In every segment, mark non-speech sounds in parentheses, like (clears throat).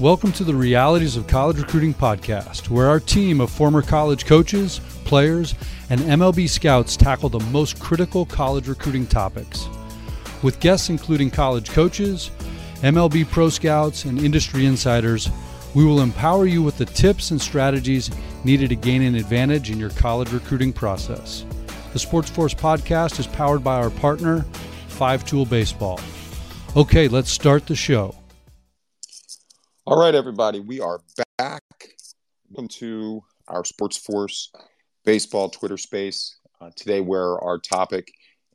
Welcome to the Realities of College Recruiting podcast, where our team of former college coaches, players, and MLB scouts tackle the most critical college recruiting topics. With guests including college coaches, MLB pro scouts, and industry insiders, we will empower you with the tips and strategies needed to gain an advantage in your college recruiting process. The Sports Force podcast is powered by our partner, Five Tool Baseball. Okay, let's start the show. All right, everybody, we are back. Welcome to our Sports Force Baseball Twitter space. Uh, today, where our topic,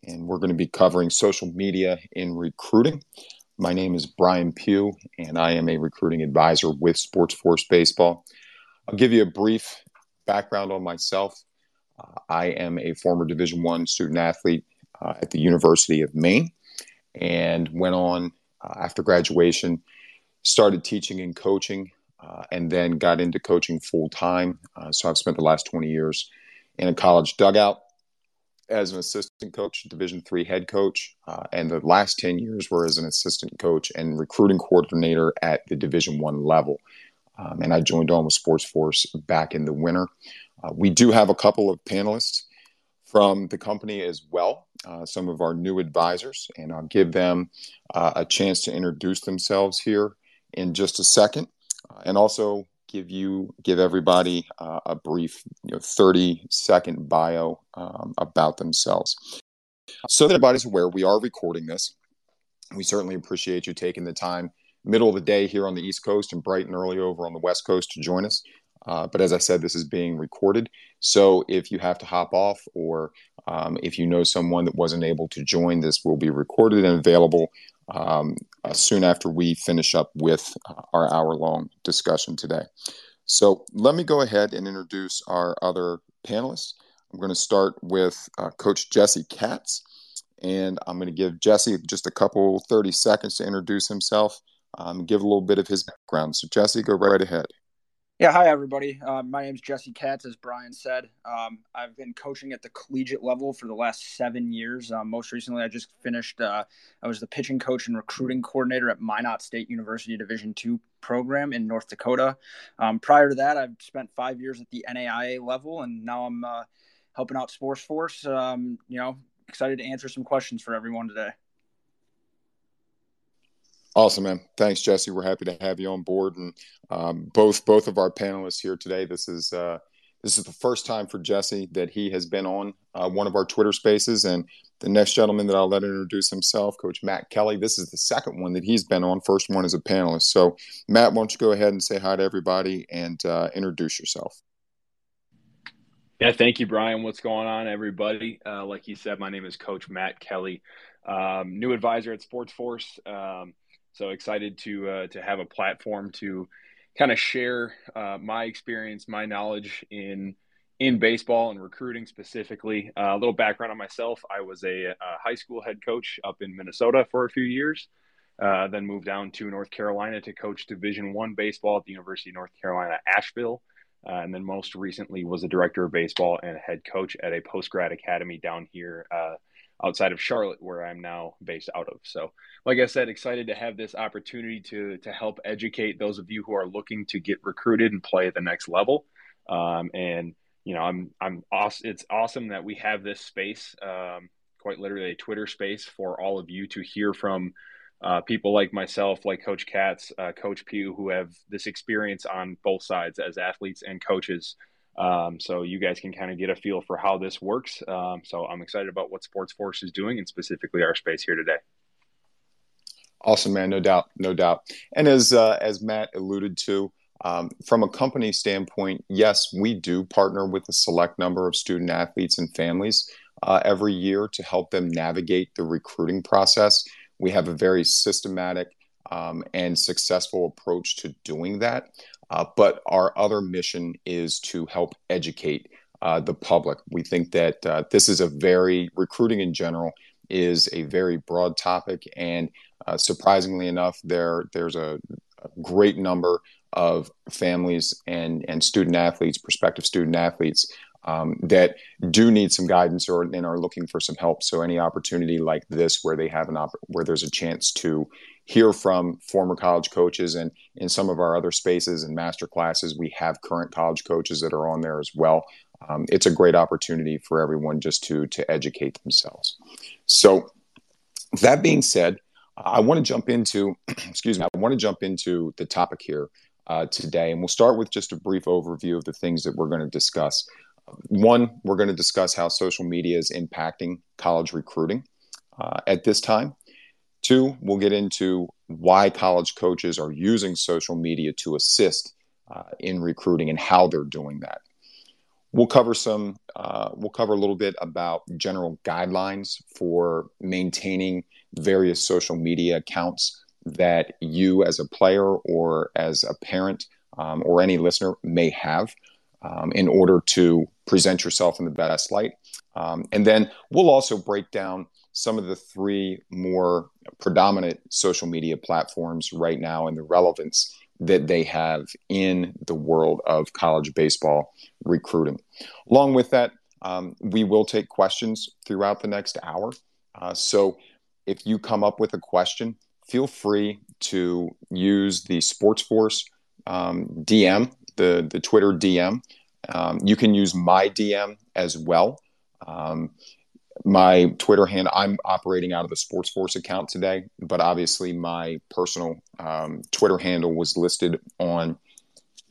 and we're going to be covering social media in recruiting. My name is Brian Pugh, and I am a recruiting advisor with Sports Force Baseball. I'll give you a brief background on myself. Uh, I am a former Division One student athlete uh, at the University of Maine, and went on uh, after graduation started teaching and coaching, uh, and then got into coaching full time. Uh, so I've spent the last 20 years in a college dugout as an assistant coach, Division three head coach, uh, and the last 10 years were as an assistant coach and recruiting coordinator at the Division one level. Um, and I joined on with Sports Force back in the winter. Uh, we do have a couple of panelists from the company as well, uh, some of our new advisors, and I'll give them uh, a chance to introduce themselves here in just a second, uh, and also give you give everybody uh, a brief, you know, thirty second bio um, about themselves. So that everybody's aware, we are recording this. We certainly appreciate you taking the time, middle of the day here on the East Coast and bright and early over on the West Coast to join us. Uh, but as I said, this is being recorded. So if you have to hop off or um, if you know someone that wasn't able to join, this will be recorded and available um, uh, soon after we finish up with uh, our hour long discussion today. So let me go ahead and introduce our other panelists. I'm going to start with uh, Coach Jesse Katz, and I'm going to give Jesse just a couple 30 seconds to introduce himself, um, give a little bit of his background. So, Jesse, go right ahead. Yeah, hi everybody. Uh, my name is Jesse Katz, as Brian said. Um, I've been coaching at the collegiate level for the last seven years. Um, most recently, I just finished. Uh, I was the pitching coach and recruiting coordinator at Minot State University Division two program in North Dakota. Um, prior to that, I've spent five years at the NAIA level, and now I'm uh, helping out Sports Force. Um, you know, excited to answer some questions for everyone today. Awesome, man. Thanks, Jesse. We're happy to have you on board, and um, both both of our panelists here today. This is uh, this is the first time for Jesse that he has been on uh, one of our Twitter Spaces, and the next gentleman that I'll let introduce himself, Coach Matt Kelly. This is the second one that he's been on. First one as a panelist. So, Matt, why don't you go ahead and say hi to everybody and uh, introduce yourself? Yeah, thank you, Brian. What's going on, everybody? Uh, like you said, my name is Coach Matt Kelly, um, new advisor at Sports Force. Um, so excited to uh, to have a platform to kind of share uh, my experience, my knowledge in in baseball and recruiting specifically. Uh, a little background on myself: I was a, a, high school head coach up in Minnesota for a few years. Uh, then moved down to North Carolina to coach Division One baseball at the University of North Carolina, Asheville. Uh, and then most recently was a director of baseball and head coach at a post grad academy down here uh, outside of Charlotte, where I'm now based out of. So, like I said, excited to have this opportunity to to help educate those of you who are looking to get recruited and play at the next level. Um, and you know, I'm I'm awesome. It's awesome that we have this space, um, quite literally a Twitter space for all of you to hear from. Uh, people like myself, like Coach Katz, uh, Coach Pugh, who have this experience on both sides as athletes and coaches um, so you guys can kind of get a feel for how this works. Um, so I'm excited about what Sports Force is doing and specifically our space here today. Awesome, man. No doubt, no doubt. And as uh, as Matt alluded to, um, from a company standpoint, yes, we do partner with a select number of student athletes and families uh, every year to help them navigate the recruiting process. We have a very systematic um, and successful approach to doing that. Uh, but our other mission is to help educate uh, the public. We think that uh, this is a very, recruiting in general is a very broad topic. And uh, surprisingly enough, there there's a, a, great number of families and, and student athletes, prospective student athletes, um, that do need some guidance or and are looking for some help. So any opportunity like this, where they have an op- where there's a chance to hear from former college coaches. And in some of our other spaces and master classes, we have current college coaches that are on there as well. Um, it's a great opportunity for everyone just to to educate themselves. So, that being said, I want to jump into, (clears throat) excuse me, I want to jump into the topic here uh, today, and we'll start with just a brief overview of the things that we're going to discuss. One, we're going to discuss how social media is impacting college recruiting uh, at this time. Two, we'll get into why college coaches are using social media to assist uh, in recruiting and how they're doing that. We'll cover some. Uh, we'll cover a little bit about general guidelines for maintaining various social media accounts that you, as a player or as a parent um, or any listener, may have um, in order to present yourself in the best light. Um, and then we'll also break down some of the three more predominant social media platforms right now and the relevance that they have in the world of college baseball recruiting. Along with that, um, we will take questions throughout the next hour. Uh, so if you come up with a question, feel free to use the Sports Force um, DM, the, the Twitter DM. Um, you can use my DM as well. My Twitter handle, I'm operating out of the Sports Force account today, but obviously my personal um, Twitter handle was listed on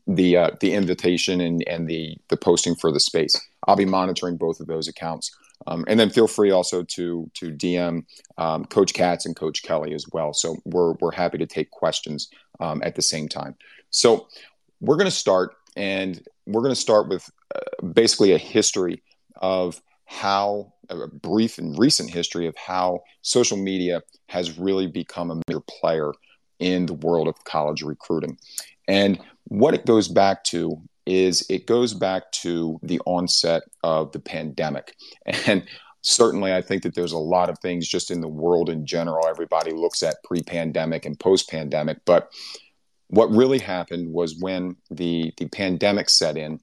the uh, the invitation and, and the the posting for the space. I'll be monitoring both of those accounts. Um, and then feel free also to to DM um, Coach Katz and Coach Kelly as well. So we're we're happy to take questions um, at the same time. So we're going to start, and we're going to start with uh, basically a history of how a brief and recent history of how social media has really become a major player in the world of college recruiting. And what it goes back to is it goes back to the onset of the pandemic. And certainly, I think that there's a lot of things just in the world in general. Everybody looks at pre pandemic and post pandemic. But what really happened was when the, the pandemic set in,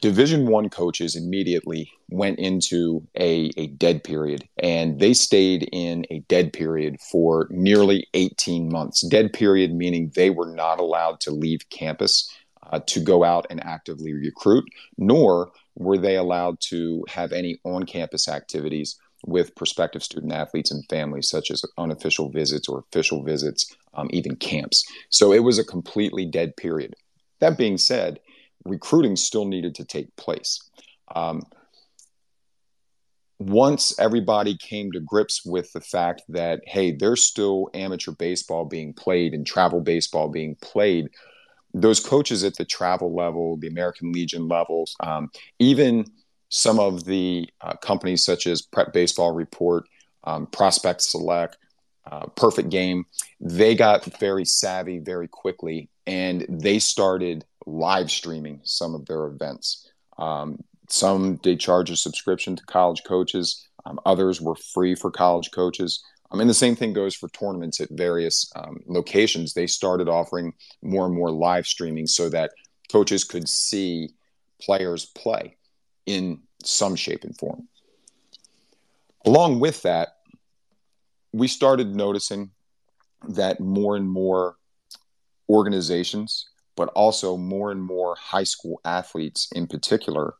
division one coaches immediately went into a, a dead period and they stayed in a dead period for nearly 18 months. Dead period meaning they were not allowed to leave campus uh, to go out and actively recruit nor were they allowed to have any on-campus activities with prospective student athletes and families such as unofficial visits or official visits um, even camps. So it was a completely dead period. That being said recruiting still needed to take place. Um, once everybody came to grips with the fact that, hey, there's still amateur baseball being played and travel baseball being played, those coaches at the travel level, the American Legion levels, um, even some of the uh, companies such as Prep Baseball Report, um, Prospect Select, uh, Perfect Game, they got very savvy very quickly and they started live streaming some of their events. Um, some did charge a subscription to college coaches. Um, others were free for college coaches. Um, and the same thing goes for tournaments at various um, locations. They started offering more and more live streaming so that coaches could see players play in some shape and form. Along with that, we started noticing that more and more organizations but also more and more high school athletes in particular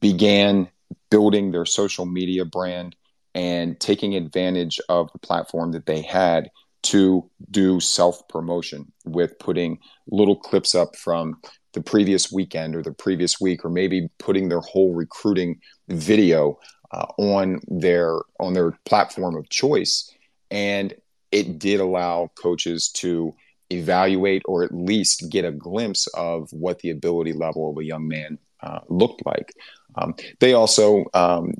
began building their social media brand and taking advantage of the platform that they had to do self promotion with putting little clips up from the previous weekend or the previous week or maybe putting their whole recruiting video uh, on their on their platform of choice. And it did allow coaches to evaluate or at least get a glimpse of what the ability level of a young man uh, looked like. Um, they also, um,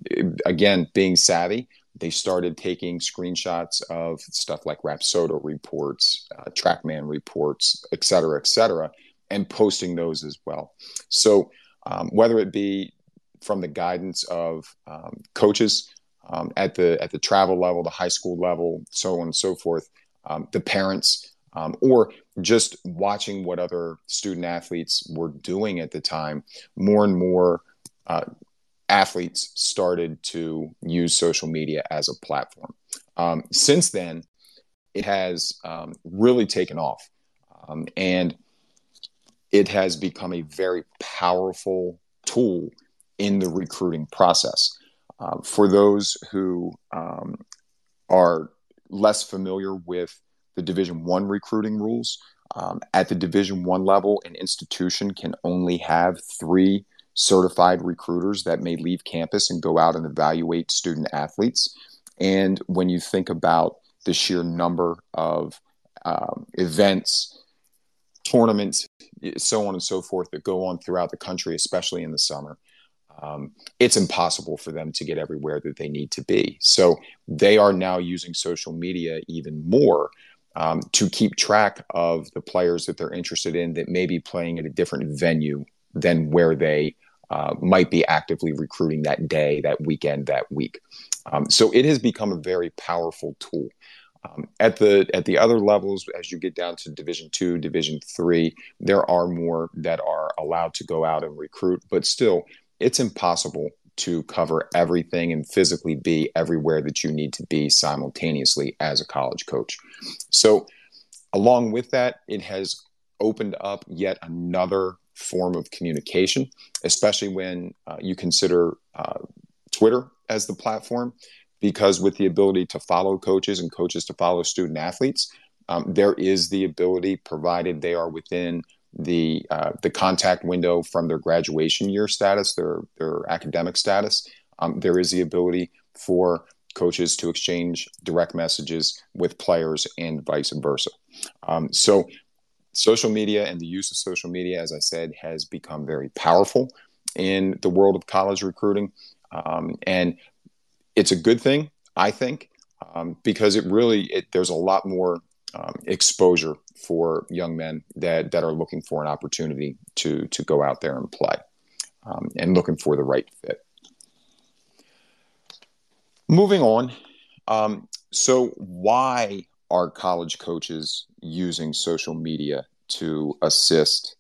again, being savvy, they started taking screenshots of stuff like Rapsodo reports, uh, TrackMan reports, et cetera, et cetera, and posting those as well. So um, whether it be from the guidance of um, coaches um, at the at the travel level, the high school level, so on and so forth, um, the parents um, or just watching what other student athletes were doing at the time, more and more uh, athletes started to use social media as a platform. Um, since then, it has um, really taken off. Um, and it has become a very powerful tool in the recruiting process. Uh, for those who um, are less familiar with the Division One recruiting rules, um, at the Division One level, an institution can only have three certified recruiters that may leave campus and go out and evaluate student athletes. And when you think about the sheer number of um, events, tournaments, so on and so forth that go on throughout the country, especially in the summer. Um, it's impossible for them to get everywhere that they need to be. So they are now using social media even more um, to keep track of the players that they're interested in that may be playing at a different venue than where they uh, might be actively recruiting that day, that weekend, that week. Um, so it has become a very powerful tool. Um, at the at the other levels, as you get down to Division two, Division three, there are more that are allowed to go out and recruit, but still, it's impossible to cover everything and physically be everywhere that you need to be simultaneously as a college coach. So, along with that, it has opened up yet another form of communication, especially when uh, you consider uh, Twitter as the platform because with the ability to follow coaches and coaches to follow student athletes, um, there is the ability, provided they are within the uh, the contact window from their graduation year status, their their academic status. Um, there is the ability for coaches to exchange direct messages with players and vice versa. Um, so, social media and the use of social media, as I said, has become very powerful in the world of college recruiting. Um, and it's a good thing, I think, um, because it really it, there's a lot more um, exposure for young men that that are looking for an opportunity to to go out there and play, um, and looking for the right fit. Moving on, um, so why are college coaches using social media to assist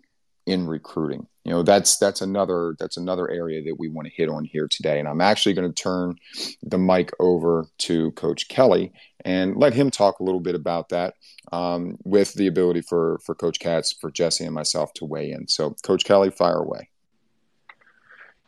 in recruiting? you know that's that's another that's another area that we want to hit on here today and i'm actually going to turn the mic over to coach kelly and let him talk a little bit about that um, with the ability for for coach katz for jesse and myself to weigh in so coach kelly fire away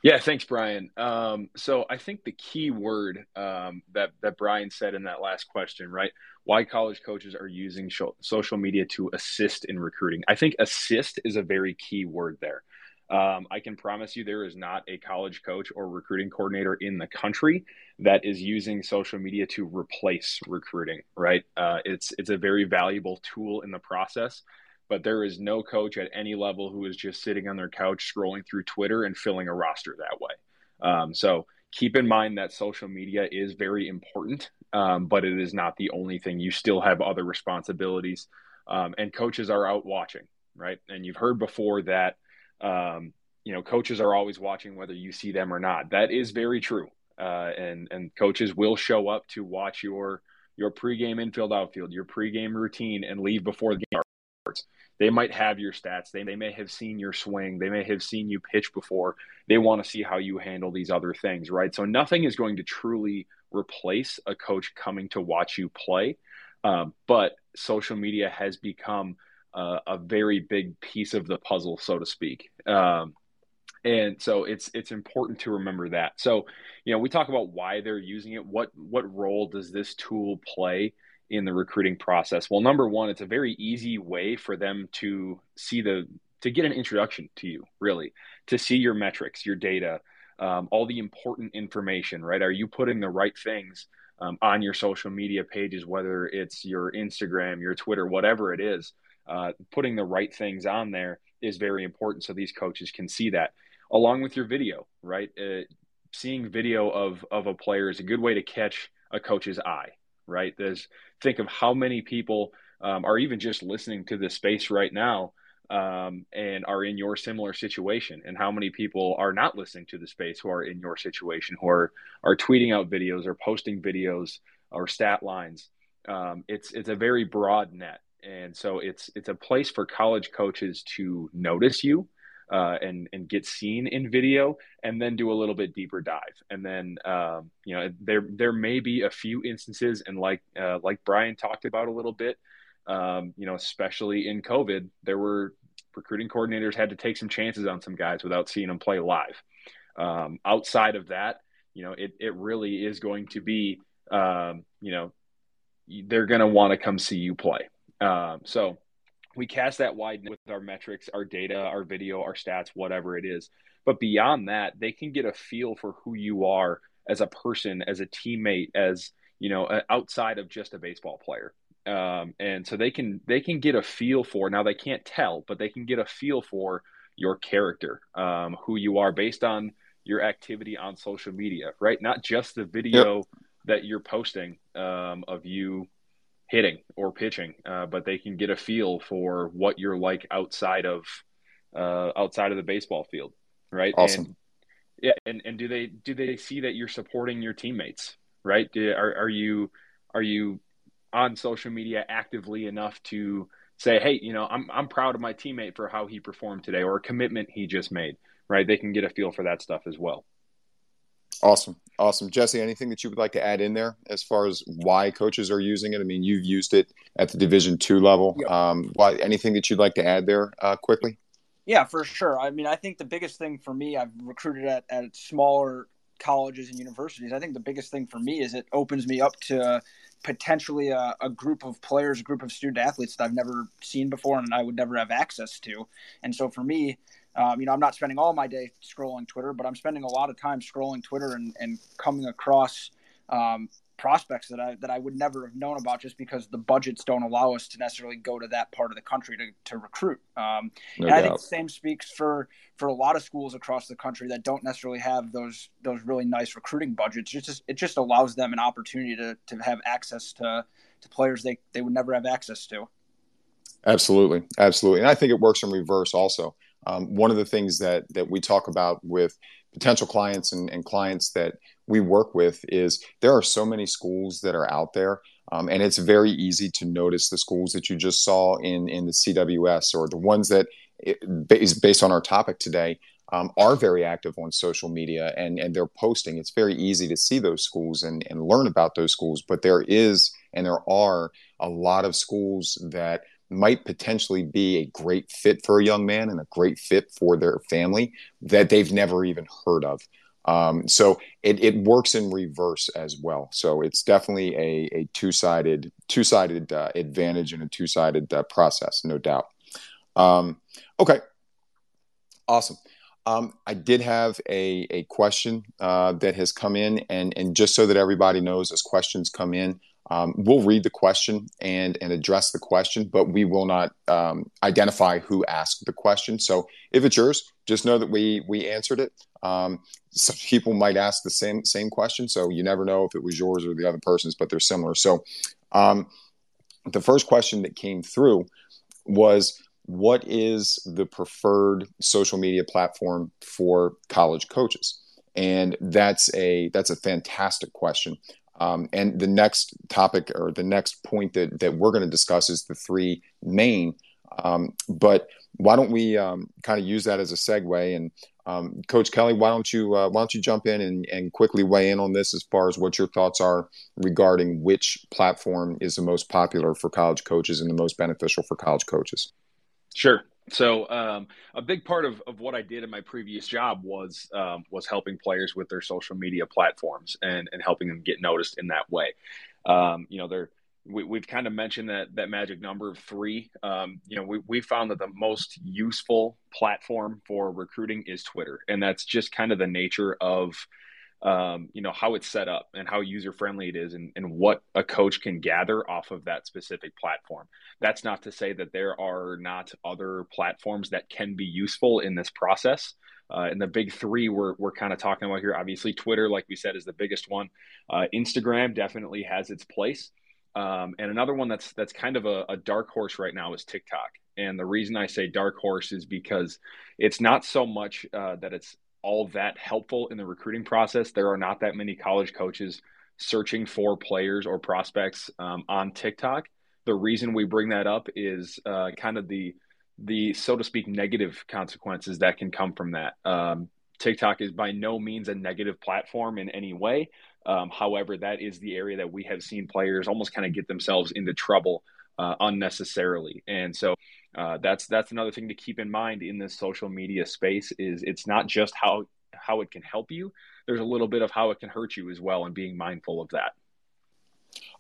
yeah, thanks, Brian. Um, so I think the key word um, that that Brian said in that last question, right? Why college coaches are using social media to assist in recruiting? I think assist is a very key word there. Um, I can promise you there is not a college coach or recruiting coordinator in the country that is using social media to replace recruiting. Right? Uh, it's it's a very valuable tool in the process, but there is no coach at any level who is just sitting on their couch scrolling through Twitter and filling a roster that way. Um, so keep in mind that social media is very important, um, but it is not the only thing. You still have other responsibilities, um, and coaches are out watching. Right? And you've heard before that um, you know, coaches are always watching whether you see them or not. That is very true. Uh, and and coaches will show up to watch your your pregame infield outfield, your pregame routine, and leave before the game starts. They might have your stats. They, they may have seen your swing. They may have seen you pitch before. They want to see how you handle these other things, right? So nothing is going to truly replace a coach coming to watch you play. Um, but social media has become uh, a very big piece of the puzzle, so to speak. Um, and so it's it's important to remember that. So, you know, we talk about why they're using it. What what role does this tool play in the recruiting process? Well, number one, it's a very easy way for them to see the to get an introduction to you, really, to see your metrics, your data, um, all the important information. Right? Are you putting the right things? Um, on your social media pages, whether it's your Instagram, your Twitter, whatever it is, uh, putting the right things on there is very important so these coaches can see that. Along with your video right? Uh, seeing video of of a player is a good way to catch a coach's eye right? There's think of how many people um, are even just listening to this space right now um, and are in your similar situation and how many people are not listening to the space who are in your situation who are are tweeting out videos or posting videos or stat lines. Um, it's it's a very broad net and so it's it's a place for college coaches to notice you uh, and and get seen in video, and then do a little bit deeper dive. And then um, you know there there may be a few instances, and like uh, like Brian talked about a little bit, um, you know, especially in COVID, there were recruiting coordinators had to take some chances on some guys without seeing them play live. Um, outside of that, you know, it it really is going to be, um, you know, they're going to want to come see you play. Um, so we cast that wide with our metrics, our data, our video, our stats, whatever it is. But beyond that, they can get a feel for who you are as a person, as a teammate, as you know, outside of just a baseball player. Um, and so they can they can get a feel for now they can't tell, but they can get a feel for your character, um, who you are based on your activity on social media, right? Not just the video yep. that you're posting um, of you hitting or pitching, uh, but they can get a feel for what you're like outside of uh, outside of the baseball field, right? Awesome. And, yeah, and, and do they do they see that you're supporting your teammates, right? Do, are are you are you on social media actively enough to say, hey, you know, I'm I'm proud of my teammate for how he performed today, or a commitment he just made, right? They can get a feel for that stuff as well. Awesome. Awesome. Jesse, anything that you would like to add in there as far as why coaches are using it? I mean, you've used it at the division two level. Yep. Um, why anything that you'd like to add there uh, quickly? Yeah, for sure. I mean, I think the biggest thing for me, I've recruited at, at smaller colleges and universities. I think the biggest thing for me is it opens me up to potentially a, a, group of players, a group of student athletes that I've never seen before and I would never have access to. And so for me, um, you know, I'm not spending all my day scrolling Twitter, but I'm spending a lot of time scrolling Twitter and, and coming across um, prospects that I that I would never have known about just because the budgets don't allow us to necessarily go to that part of the country to, to recruit. Um, no and doubt. I think the same speaks for for a lot of schools across the country that don't necessarily have those those really nice recruiting budgets. It just it just allows them an opportunity to to have access to to players they they would never have access to. Absolutely, absolutely, and I think it works in reverse also. Um, one of the things that that we talk about with potential clients and, and, clients that we work with is there are so many schools that are out there, um, and it's very easy to notice the schools that you just saw in in the CWS or the ones that is based on our topic today. Um, are very active on social media and, and they're posting. It's very easy to see those schools and, and learn about those schools. But there is and there are a lot of schools that might potentially be a great fit for a young man and a great fit for their family that they've never even heard of. Um, so it, it works in reverse as well. So it's definitely a, a two sided two sided uh, advantage and a two sided uh, process, no doubt. Um, okay, awesome. Um, I did have a, a question uh, that has come in, and, and just so that everybody knows, as questions come in, um, we'll read the question and and address the question, but we will not um, identify who asked the question. So if it's yours, just know that we we answered it. Um, some people might ask the same same question, so you never know if it was yours or the other person's, but they're similar. So um, the first question that came through was what is the preferred social media platform for college coaches and that's a that's a fantastic question um, and the next topic or the next point that, that we're going to discuss is the three main. Um, but why don't we um, kind of use that as a segue? And um, Coach Kelly, why don't you uh, why don't you jump in and, and quickly weigh in on this as far as what your thoughts are regarding which platform is the most popular for college coaches and the most beneficial for college coaches? Sure. So um, a big part of, of what I did in my previous job was um, was helping players with their social media platforms and, and helping them get noticed in that way. Um, you know, they're we, have kind of mentioned that that magic number of three. Um, you know, we we found that the most useful platform for recruiting is Twitter, and that's just kind of the nature of um, you know how it's set up and how user friendly it is and, and what a coach can gather off of that specific platform. That's not to say that there are not other platforms that can be useful in this process. Uh, and the big three we're, we're kind of talking about here obviously twitter like we said is the biggest one. Uh, instagram definitely has its place. Um, and another one that's that's kind of a, a dark horse right now is tiktok. And the reason I say dark horse is because it's not so much uh, that it's all that helpful in the recruiting process. There are not that many college coaches searching for players or prospects um, on TikTok. The reason we bring that up is uh, kind of the the so to speak negative consequences that can come from that. Um, TikTok is by no means a negative platform in any way. Um, however, that is the area that we have seen players almost kind of get themselves into trouble uh, unnecessarily, and so uh, that's that's another thing to keep in mind in this social media space. Is it's not just how how it can help you. There's a little bit of how it can hurt you as well, and being mindful of that.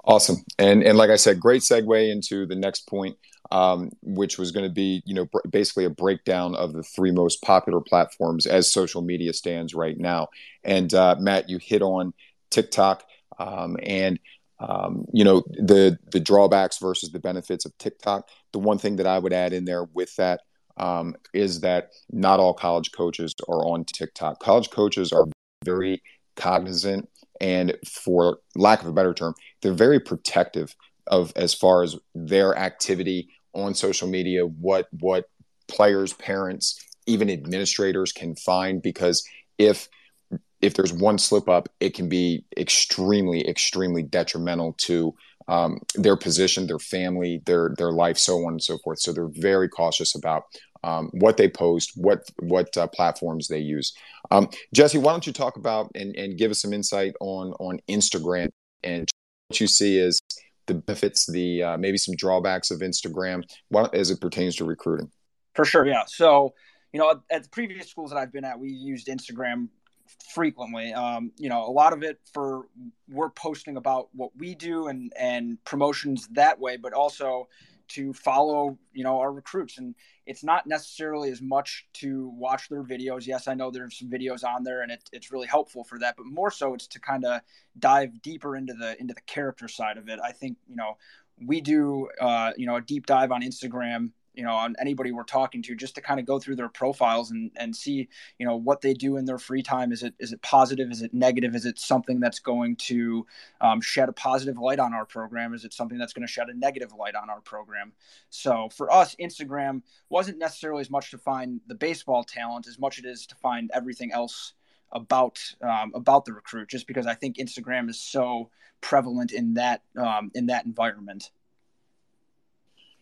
Awesome, and and like I said, great segue into the next point, um, which was going to be you know br- basically a breakdown of the three most popular platforms as social media stands right now. And uh, Matt, you hit on TikTok, um, and um, you know the the drawbacks versus the benefits of TikTok. The one thing that I would add in there with that um, is that not all college coaches are on TikTok. College coaches are very cognizant and, for lack of a better term, they're very protective of as far as their activity on social media, what what players, parents, even administrators can find because if if there's one slip up, it can be extremely, extremely detrimental to um, their position, their family, their their life, so on and so forth. So they're very cautious about um, what they post, what what uh, platforms they use. Um, Jesse, why don't you talk about and, and give us some insight on on Instagram and what you see is the benefits, the uh, maybe some drawbacks of Instagram as it pertains to recruiting. For sure, yeah. So you know, at the previous schools that I've been at, we used Instagram frequently. Um, you know, a lot of it for we're posting about what we do and and promotions that way, but also to follow you know our recruits. And it's not necessarily as much to watch their videos. Yes i know there's some videos on there and it, it's really helpful for that but more so it's to kind of dive deeper into the into the character side of it. I think you know we do uh, you know a deep dive on instagram you know on anybody we're talking to just to kind of go through their profiles and and see you know what they do in their free time. Is it is it positive? Is it negative? Is it something that's going to um, shed a positive light on our program? Is it something that's going to shed a negative light on our program? So for us instagram wasn't necessarily as much to find the baseball talent as much as it is to find everything else about um, about the recruit just because i think instagram is so prevalent in that um, in that environment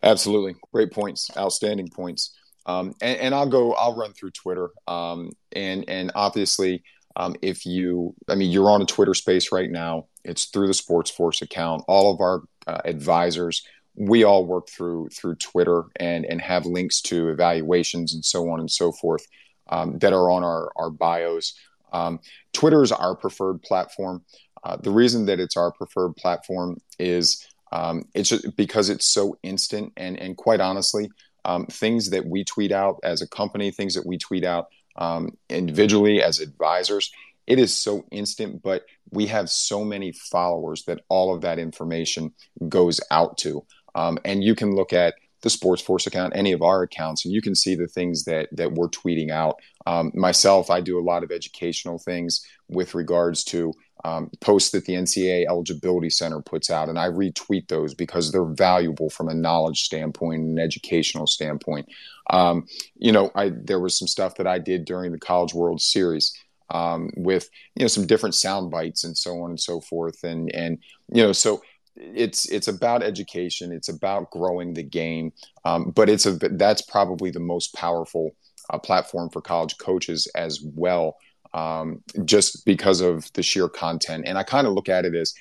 Absolutely, great points, outstanding points. Um, and, and, I'll go. I'll run through Twitter. Um, and and obviously, um, if you, I mean, you're on a Twitter space right now. It's through the Sports Force account. All of our uh, advisors, we all work through through Twitter and and have links to evaluations and so on and so forth um, that are on our our bios. Um, Twitter is our preferred platform. Uh, the reason that it's our preferred platform is um, it's just because it's so instant and and quite honestly, um, things that we tweet out as a company, things that we tweet out um, individually as advisors, it is so instant. But we have so many followers that all of that information goes out to, um, and you can look at the Sports Force account, any of our accounts, and you can see the things that that we're tweeting out. Um, myself, I do a lot of educational things with regards to um, posts that the NCAA Eligibility Center puts out, and I retweet those because they're valuable from a knowledge standpoint and an educational standpoint. Um, you know, I there was some stuff that I did during the College World Series um, with you know some different sound bites and so on and so forth, and and you know so it's it's about education, it's about growing the game, um, but it's a that's probably the most powerful uh, platform for college coaches as well um, just because of the sheer content. And I kind of look at it as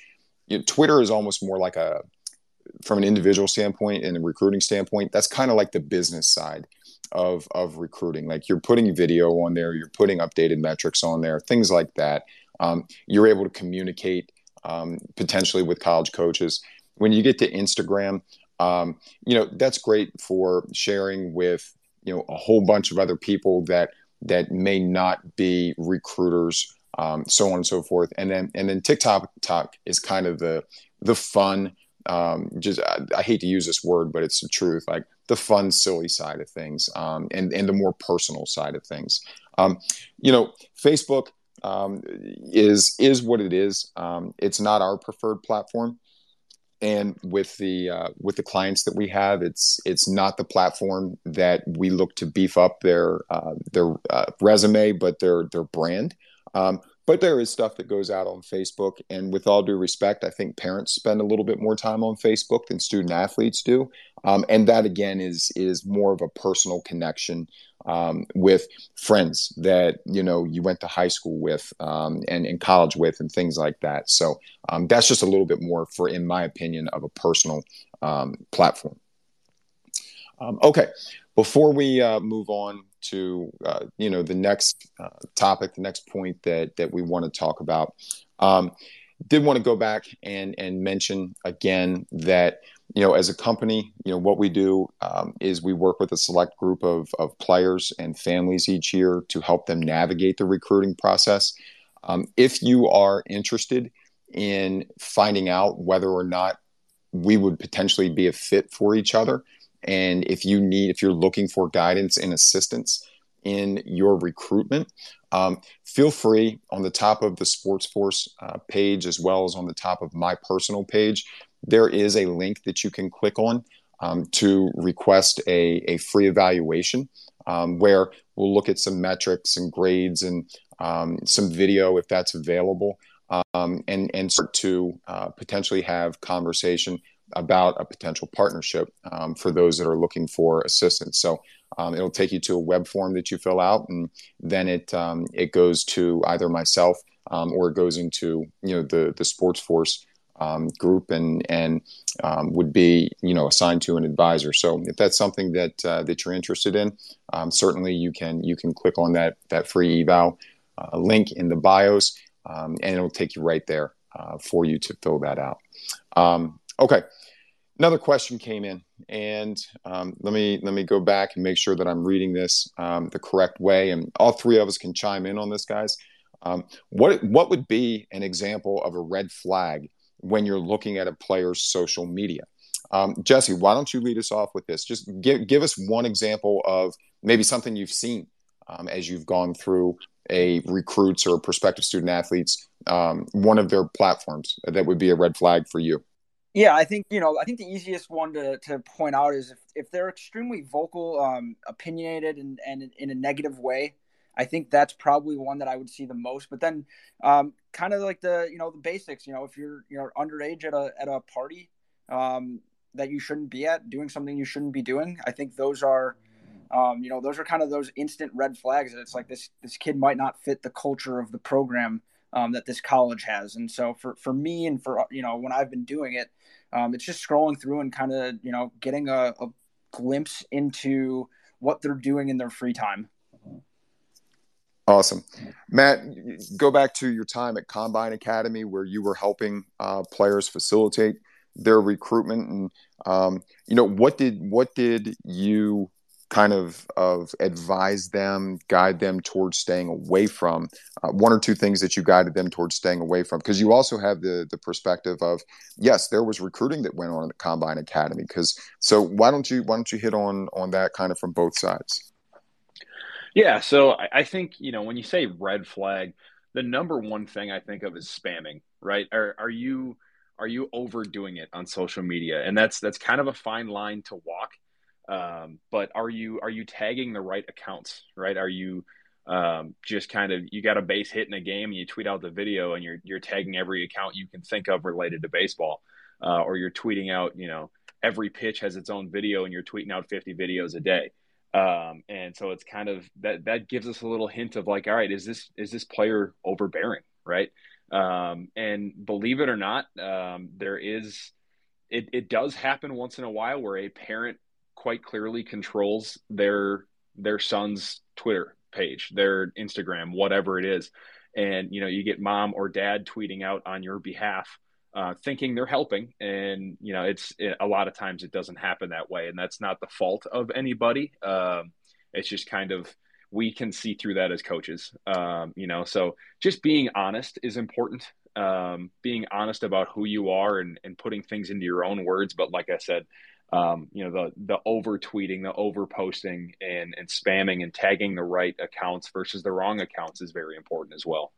you know, Twitter is almost more like a, from an individual standpoint and a recruiting standpoint, that's kind of like the business side of of recruiting. Like you're putting video on there, you're putting updated metrics on there, things like that. Um, you're able to communicate um, potentially with college coaches. When you get to Instagram, um, you know that's great for sharing with you know a whole bunch of other people that that may not be recruiters, um, so on and so forth. And then and then TikTok talk is kind of the the fun. Um, just I, I, hate to use this word, but it's the truth. Like the fun, silly side of things, um, and and the more personal side of things. Um, you know, Facebook um, is is what it is. Um, it's not our preferred platform and with the uh, with the clients that we have, it's it's not the platform that we look to beef up their uh, their uh, resume, but their their brand. Um, but there is stuff that goes out on Facebook, and with all due respect, I think parents spend a little bit more time on Facebook than student athletes do. Um, and that again is is more of a personal connection um, with friends that you know you went to high school with um, and in college with and things like that. So um, that's just a little bit more for, in my opinion, of a personal um, platform. Um, okay, before we uh, move on to uh, you know the next uh, topic, the next point that that we want to talk about, um, did want to go back and and mention again that you know as a company, you know what we do um, is we work with a select group of of players and families each year to help them navigate the recruiting process. Um, if you are interested in finding out whether or not we would potentially be a fit for each other and if you need, if you're looking for guidance and assistance in your recruitment, um, feel free on the top of the Sports Force uh, page as well as on the top of my personal page. There is a link that you can click on um, to request a, a free evaluation um, where we'll look at some metrics and grades and um, some video if that's available um, and, and start to uh, potentially have conversation about a potential partnership um, for those that are looking for assistance. So um, it'll take you to a web form that you fill out, and then it um, it goes to either myself um, or it goes into you know the the Sports Force um, group and and um, would be you know assigned to an advisor. So if that's something that uh, that you're interested in, certainly you can you can click on that that free eval uh, link in the bios, and it'll take you right there uh, for you to fill that out. okay another question came in, and um, let me let me go back and make sure that I'm reading this um, the correct way. And all three of us can chime in on this, guys. Um, what what would be an example of a red flag when you're looking at a player's social media? Um, Jesse, why don't you lead us off with this? Just give give us one example of maybe something you've seen um, as you've gone through a recruits or prospective student athletes um, one of their platforms that would be a red flag for you. Yeah, I think you know. I think the easiest one to, to point out is if, if they're extremely vocal, um, opinionated, and, and in a negative way. I think that's probably one that I would see the most. But then, um, kind of like the you know the basics. You know, if you're you know underage at a at a party um, that you shouldn't be at, doing something you shouldn't be doing. I think those are, um, you know, those are kind of those instant red flags. That it's like this this kid might not fit the culture of the program um, that this college has. And so for, for me and for, you know, when I've been doing it, um, it's just scrolling through and kind of, you know, getting a, a glimpse into what they're doing in their free time. Awesome. Matt, go back to your time at Combine Academy where you were helping uh, players facilitate their recruitment and um, you know what did what did you kind of of advise them, guide them towards staying away from? Uh, one or two things that you guided them towards staying away from, because you also have the the perspective of yes, there was recruiting that went on at Combine Academy. Because so why don't you why don't you hit on on that kind of from both sides? Yeah, so I think you know when you say red flag, the number one thing I think of is spamming. Right? Are are you are you overdoing it on social media? And that's that's kind of a fine line to walk um, but are you are you tagging the right accounts? Right? Are you um, just kind of you got a base hit in a game and you tweet out the video and you're you're tagging every account you can think of related to baseball, uh, or you're tweeting out you know every pitch has its own video and you're tweeting out 50 videos a day. Um, and so it's kind of that that gives us a little hint of like, all right, is this is this player overbearing, right? Um, and believe it or not, um, there is it, it does happen once in a while where a parent quite clearly controls their their son's Twitter page, their Instagram, whatever it is. And you know, you get mom or dad tweeting out on your behalf, uh, thinking they're helping, and you know, it's it, a lot of times it doesn't happen that way, and that's not the fault of anybody. Um, it's just kind of we can see through that as coaches, um, you know. So just being honest is important. Um, being honest about who you are and, and putting things into your own words. But like I said, um, you know the the over tweeting the over posting and and spamming and tagging the right accounts versus the wrong accounts is very important as well.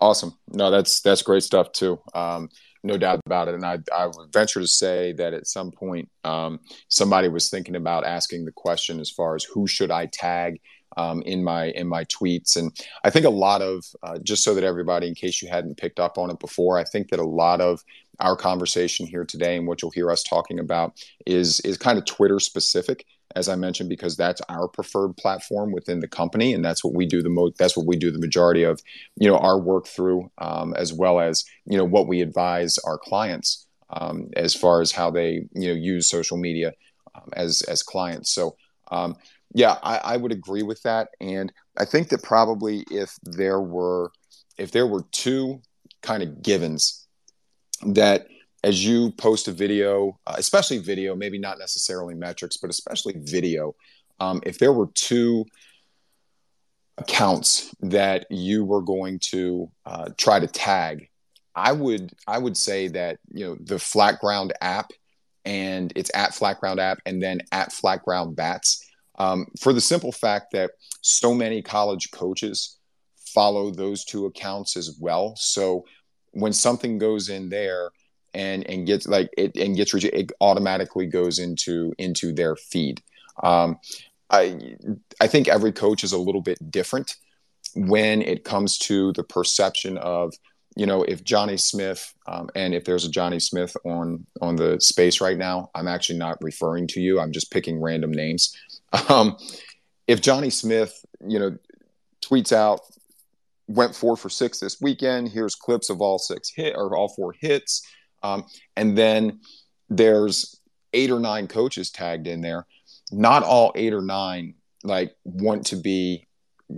Awesome. No that's that's great stuff too. Um, no doubt about it. And I, I would venture to say that at some point um, somebody was thinking about asking the question as far as who should i tag um, in my in my tweets. And I think a lot of uh, just so that everybody, in case you hadn't picked up on it before, I think that a lot of our conversation here today and what you'll hear us talking about is is kind of Twitter specific as I mentioned, because that's our preferred platform within the company, and that's what we do the most. That's what we do the majority of, you know, our work through, um, as well as you know what we advise our clients um, as far as how they you know use social media um, as as clients. So um, yeah, I, I would agree with that, and I think that probably if there were if there were two kind of givens that as you post a video, uh, especially video, maybe not necessarily metrics, but especially video, um, if there were two accounts that you were going to uh, try to tag, I would I would say that you know the Flat Ground app and it's at Flat Ground app and then at Flat Ground Bats um, for the simple fact that so many college coaches follow those two accounts as well. So when something goes in there and and gets like it and gets it automatically goes into into their feed. Um, I I think every coach is a little bit different when it comes to the perception of you know if Johnny Smith um, and if there's a Johnny Smith on on the space right now, I'm actually not referring to you. I'm just picking random names. Um, if Johnny Smith, you know, tweets out went four for six this weekend. Here's clips of all six hit or all four hits. Um, and then there's eight or nine coaches tagged in there. Not all eight or nine like want to be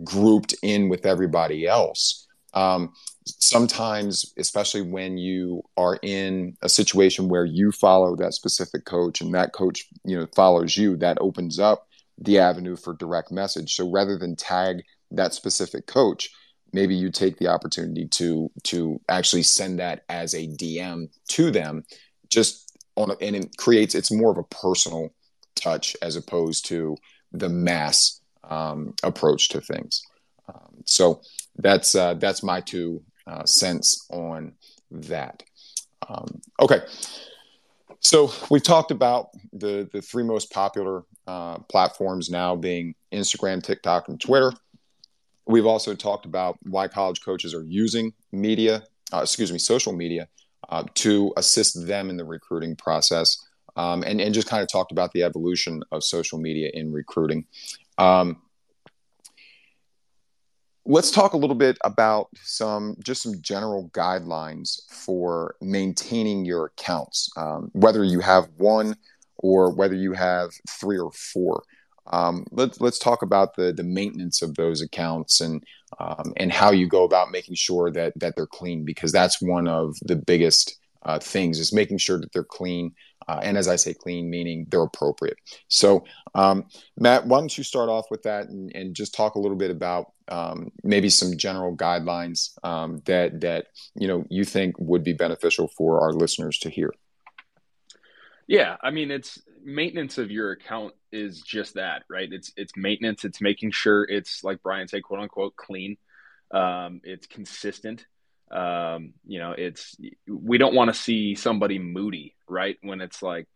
grouped in with everybody else. Um, sometimes, especially when you are in a situation where you follow that specific coach and that coach, you know, follows you, that opens up the avenue for direct message. So rather than tag that specific coach, maybe you take the opportunity to to actually send that as a DM to them, just on a, and it creates it's more of a personal touch as opposed to the mass um, approach to things. Um, so that's uh, that's my two uh, cents on that. Um, okay, so we've talked about the the three most popular uh, platforms now being Instagram, TikTok, and Twitter. We've also talked about why college coaches are using media, uh, excuse me, social media, uh, to assist them in the recruiting process, um, and and just kind of talked about the evolution of social media in recruiting. Um, let's talk a little bit about some just some general guidelines for maintaining your accounts, um, whether you have one or whether you have three or four. Um, let's let's talk about the the maintenance of those accounts and um, and how you go about making sure that that they're clean because that's one of the biggest uh, things is making sure that they're clean. Uh, and as I say, clean meaning they're appropriate. So, um, Matt, why don't you start off with that and, and just talk a little bit about um, maybe some general guidelines um, that that you know you think would be beneficial for our listeners to hear. Yeah, I mean, it's maintenance of your account is just that, right? It's it's maintenance. It's making sure it's like Brian said, quote unquote, clean. Um, it's consistent. Um, you know, it's we don't want to see somebody moody, right? When it's like,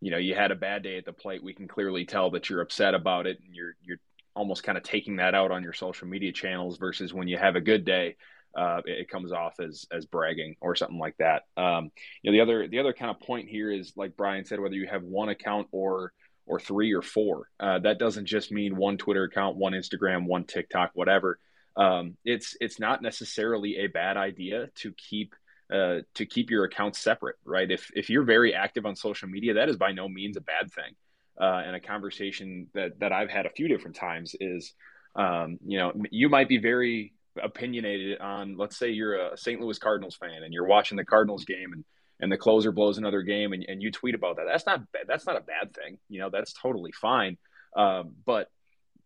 you know, you had a bad day at the plate, we can clearly tell that you're upset about it, and you're you're almost kind of taking that out on your social media channels. Versus when you have a good day, uh, it, comes off as as bragging or something like that. Um, you know, the other the other kind of point here is like Brian said, whether you have one account or or three or four, uh, that doesn't just mean one Twitter account, one Instagram, one TikTok, whatever. Um, it's it's not necessarily a bad idea to keep uh, to keep your accounts separate, right? If if you're very active on social media, that is by no means a bad thing. Uh, and a conversation that that I've had a few different times is, um, you know, you might be very opinionated on let's say you're a St. Louis Cardinals fan and you're watching the Cardinals game and and the closer blows another game and, and you tweet about that that's not that's not a bad thing you know that's totally fine um, but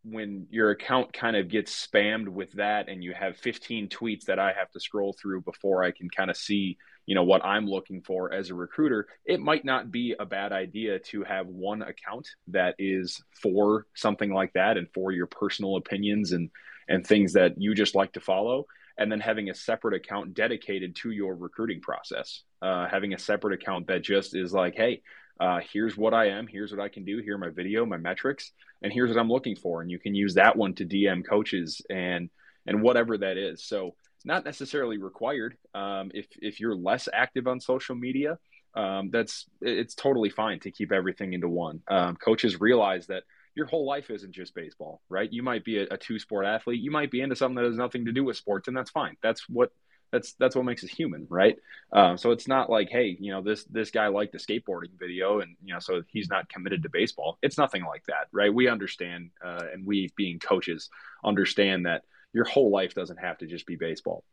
when your account kind of gets spammed with that and you have 15 tweets that I have to scroll through before I can kind of see, you know, what I'm looking for as a recruiter, it might not be a bad idea to have one account that is for something like that and for your personal opinions and and things that you just like to follow and then having a separate account dedicated to your recruiting process. Uh, having a separate account that just is like hey uh, here's what I am, here's what I can do, here my video, my metrics, and here's what I'm looking for. And you can use that one to DM coaches and and whatever that is. So not necessarily required. Um, if if you're less active on social media, um, that's it's totally fine to keep everything into one. Um, coaches realize that your whole life isn't just baseball, right? You might be a, a two sport athlete, you might be into something that has nothing to do with sports, and that's fine. That's what that's that's what makes us human, right? Um, so it's not like, hey, you know, this this guy liked the skateboarding video, and you know, so he's not committed to baseball. It's nothing like that, right? We understand, uh, and we being coaches understand that your whole life doesn't have to just be baseball.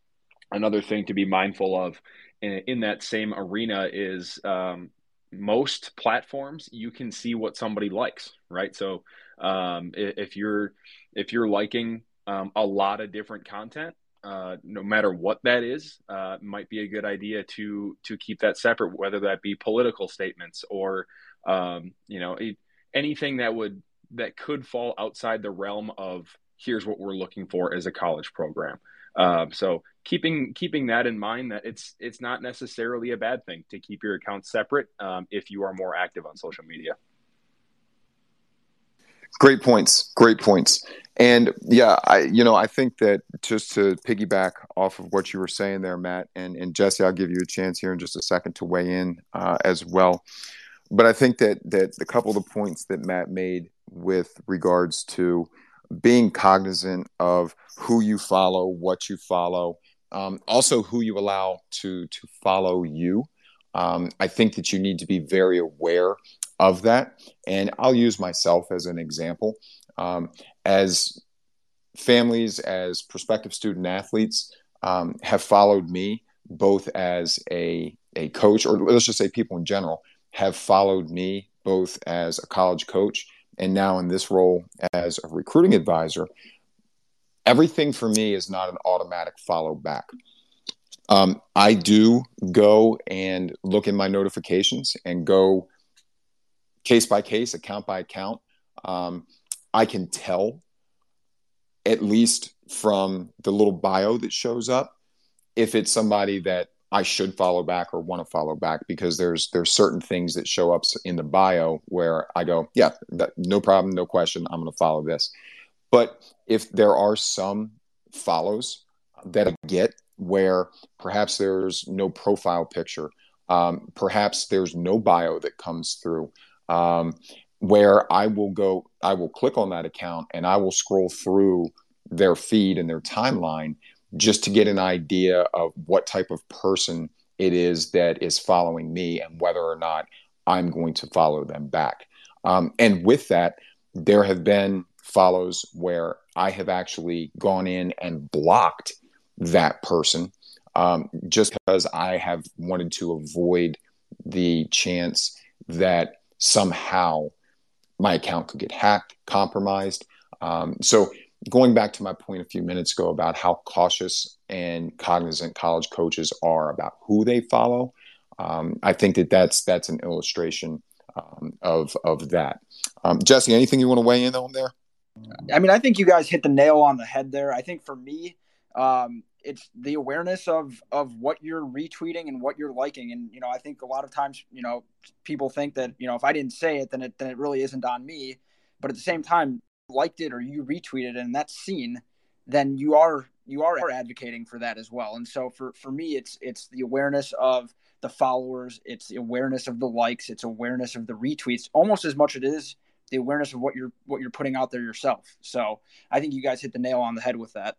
Another thing to be mindful of in, in that same arena is um, most platforms you can see what somebody likes, right? So um, if you're if you're liking um, a lot of different content, uh, no matter what that is, uh, might be a good idea to to keep that separate, whether that be political statements or um, you know anything that would that could fall outside the realm of here's what we're looking for as a college program. Um, so keeping keeping that in mind that it's it's not necessarily a bad thing to keep your accounts separate um, if you are more active on social media. Great points. Great points. And yeah, I you know I think that just to piggyback off of what you were saying there, Matt and and Jesse, I'll give you a chance here in just a second to weigh in uh, as well. But I think that that a couple of the points that Matt made with regards to being cognizant of who you follow, what you follow, um, also who you allow to to follow you. Um, I think that you need to be very aware of that. And I'll use myself as an example. Um, as families, as prospective student athletes, um, have followed me both as a, a coach, or let's just say people in general, have followed me both as a college coach and now in this role as a recruiting advisor. Everything for me is not an automatic follow back. Um, I do go and look in my notifications and go case by case, account by account. Um, I can tell, at least from the little bio that shows up, if it's somebody that I should follow back or want to follow back because there's there's certain things that show up in the bio where I go, yeah, that, no problem, no question, I'm going to follow this. But if there are some follows that I get where perhaps there's no profile picture, um, perhaps there's no bio that comes through, um, where I will go, I will click on that account and I will scroll through their feed and their timeline just to get an idea of what type of person it is that is following me and whether or not I'm going to follow them back. Um, and with that, there have been follows where I have actually gone in and blocked that person um, just because I have wanted to avoid the chance that somehow my account could get hacked, compromised. Um, so, going back to my point a few minutes ago about how cautious and cognizant college coaches are about who they follow, um, I think that that's that's an illustration um, of of that. Um, Jesse, anything you want to weigh in on there? I mean, I think you guys hit the nail on the head there. I think for me, um, it's the awareness of of what you're retweeting and what you're liking. And you know i think a lot of times you know people think that you know if i didn't say it then it then it really isn't on me. But at the same time liked it or you retweeted and that's seen then you are you are advocating for that as well. And so for for me it's it's the awareness of the followers it's the awareness of the likes it's awareness of the retweets almost as much as it is the awareness of what you're what you're putting out there yourself. So i think you guys hit the nail on the head with that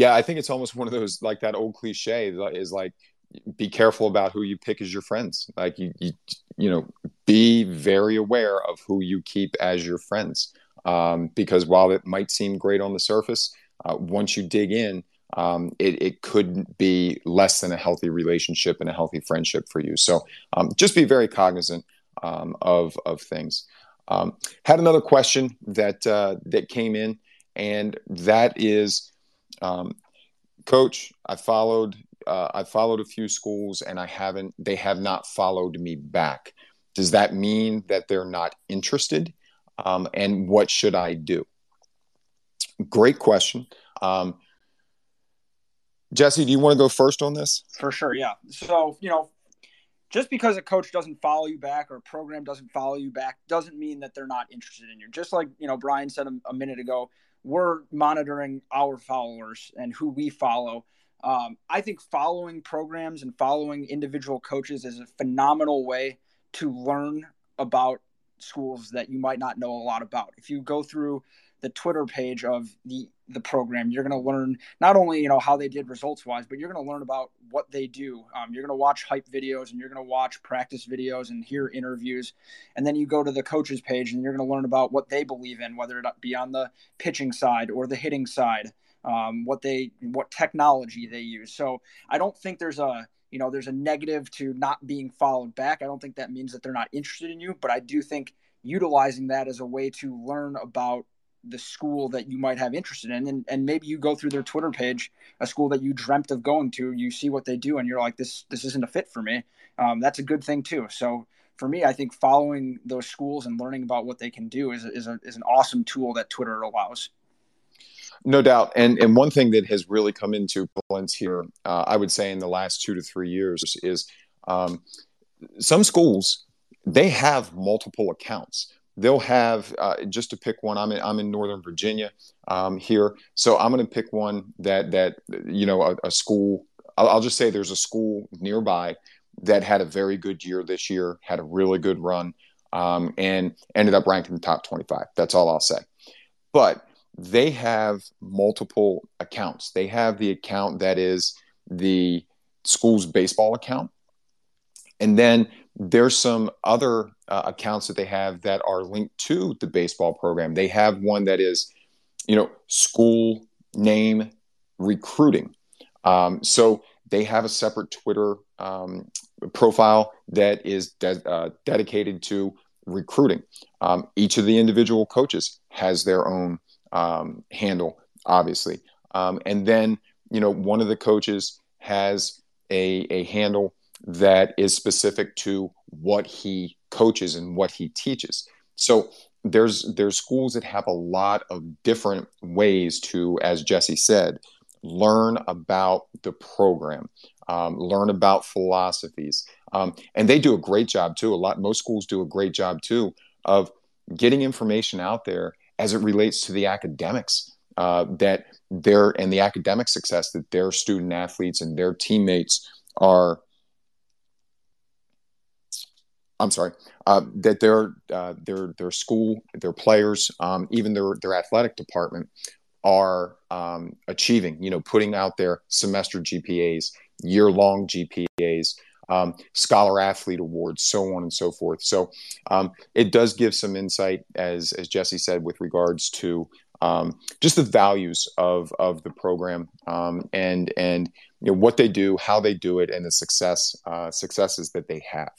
yeah, I think it's almost one of those like that old cliche is like be careful about who you pick as your friends. Like you, you, you know, be very aware of who you keep as your friends. Um, because while it might seem great on the surface, uh, once you dig in, um, it, it could be less than a healthy relationship and a healthy friendship for you. So um, just be very cognizant um, of of things. Um, had another question that uh, that came in, and that is um, coach, I followed uh, I followed a few schools and I haven't they have not followed me back. Does that mean that they're not interested? Um, and what should I do? Great question. Um, Jesse, do you want to go first on this? For sure, yeah. So, you know, just because a coach doesn't follow you back or a program doesn't follow you back doesn't mean that they're not interested in you. Just like, you know, Brian said a, a minute ago, we're monitoring our followers and who we follow. Um, I think following programs and following individual coaches is a phenomenal way to learn about schools that you might not know a lot about. If you go through the Twitter page of the the program, you're going to learn not only you know how they did results wise, but you're going to learn about what they do. Um, you're going to watch hype videos and you're going to watch practice videos and hear interviews, and then you go to the coaches page and you're going to learn about what they believe in, whether it be on the pitching side or the hitting side, um, what they what technology they use. So I don't think there's a you know there's a negative to not being followed back. I don't think that means that they're not interested in you, but I do think utilizing that as a way to learn about the school that you might have interested in. And, and maybe you go through their twitter page a school that you dreamt of going to you see what they do and you're like this this isn't a fit for me. Um, that's a good thing too. So for me i think following those schools and learning about what they can do is, is, a, is an awesome tool that twitter allows. No doubt. And and one thing that has really come into prevalence here uh, i would say in the last two to three years is um, some schools they have multiple accounts they'll have uh, just to pick one. I'm in, I'm in Northern Virginia um, here, so I'm going to pick one that that you know a, a school. I'll, I'll, just say there's a school nearby that had a very good year this year, had a really good run, um, and ended up ranked in the top 25. That's all I'll say. But they have multiple accounts. They have the account that is the school's baseball account, and then there's some other uh, accounts that they have that are linked to the baseball program. They have one that is, you know, school name recruiting. Um, so they have a separate Twitter um, profile that is de- uh, dedicated to recruiting. Um, each of the individual coaches has their own um, handle, obviously. Um, and then, you know, one of the coaches has a, a handle that is specific to what he coaches and what he teaches. So there's there's schools that have a lot of different ways to, as Jesse said, learn about the program, um, learn about philosophies, um, and they do a great job too. A lot most schools do a great job too of getting information out there as it relates to the academics uh, that their and the academic success that their student athletes and their teammates are I'm sorry, uh, that their uh, their their school, their players, um, even their their athletic department are um, achieving. You know, putting out their semester GPAs, year long GPAs, um, scholar athlete awards, so on and so forth. So um, it does give some insight, as as Jesse said, with regards to um, just the values of of the program and and you know what they do, how they do it, and the success uh, successes that they have.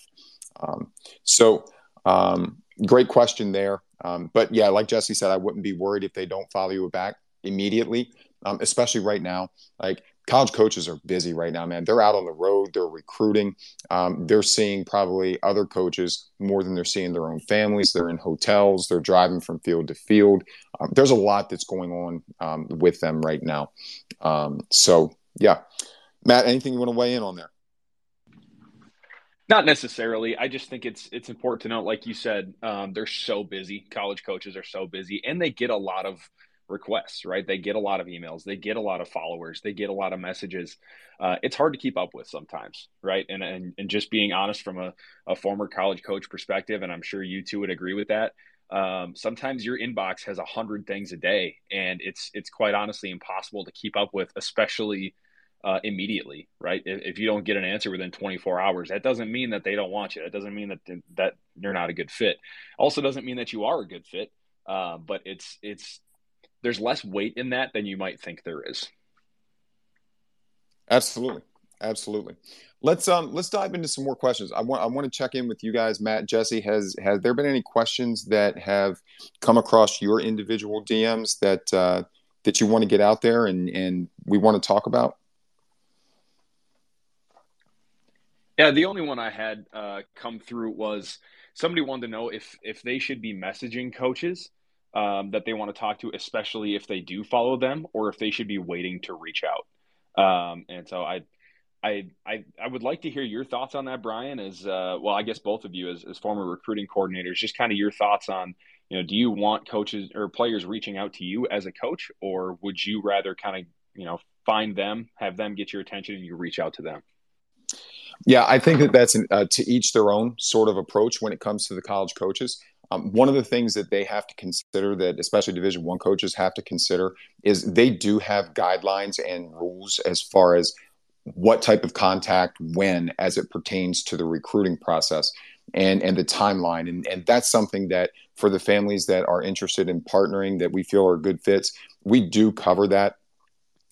Um, so, um, great question there. Um, but yeah, like Jesse said, I wouldn't be worried if they don't follow you back immediately, um, especially right now. Like college coaches are busy right now, man. They're out on the road, they're recruiting, um, they're seeing probably other coaches more than they're seeing their own families. They're in hotels, they're driving from field to field. Um, there's a lot that's going on um, with them right now. Um, so, yeah. Matt, anything you want to weigh in on there? Not necessarily. I just think it's it's important to note, like you said, um, they're so busy. College coaches are so busy, and they get a lot of requests. Right? They get a lot of emails. They get a lot of followers. They get a lot of messages. Uh, it's hard to keep up with sometimes, right? And and and just being honest from a, a former college coach perspective, and I'm sure you two would agree with that. Um, sometimes your inbox has a hundred things a day, and it's it's quite honestly impossible to keep up with, especially uh, immediately, right? If, if, you don't get an answer within 24 hours, that doesn't mean that they don't want you. That doesn't mean that that you're not a good fit. Also, doesn't mean that you are a good fit. Uh, but it's it's there's less weight in that than you might think there is. Absolutely, absolutely. Let's um let's dive into some more questions. I want I want to check in with you guys, Matt, Jesse. Has has there been any questions that have come across your individual DMs that uh, that you want to get out there and and we want to talk about? Yeah, the only one I had uh, come through was somebody wanted to know if if they should be messaging coaches um, that they want to talk to, especially if they do follow them, or if they should be waiting to reach out. Um, and so I I, I I would like to hear your thoughts on that, Brian. As uh, well, I guess both of you as, as former recruiting coordinators, just kind of your thoughts on you know, do you want coaches or players reaching out to you as a coach, or would you rather kind of you know find them, have them get your attention, and you reach out to them? Yeah, I think that that's an, uh, to each their own sort of approach when it comes to the college coaches. Um, one of the things that they have to consider that especially division one coaches have to consider is they do have guidelines and rules as far as what type of contact when as it pertains to the recruiting process and and the timeline and and that's something that for the families that are interested in partnering that we feel are good fits we do cover that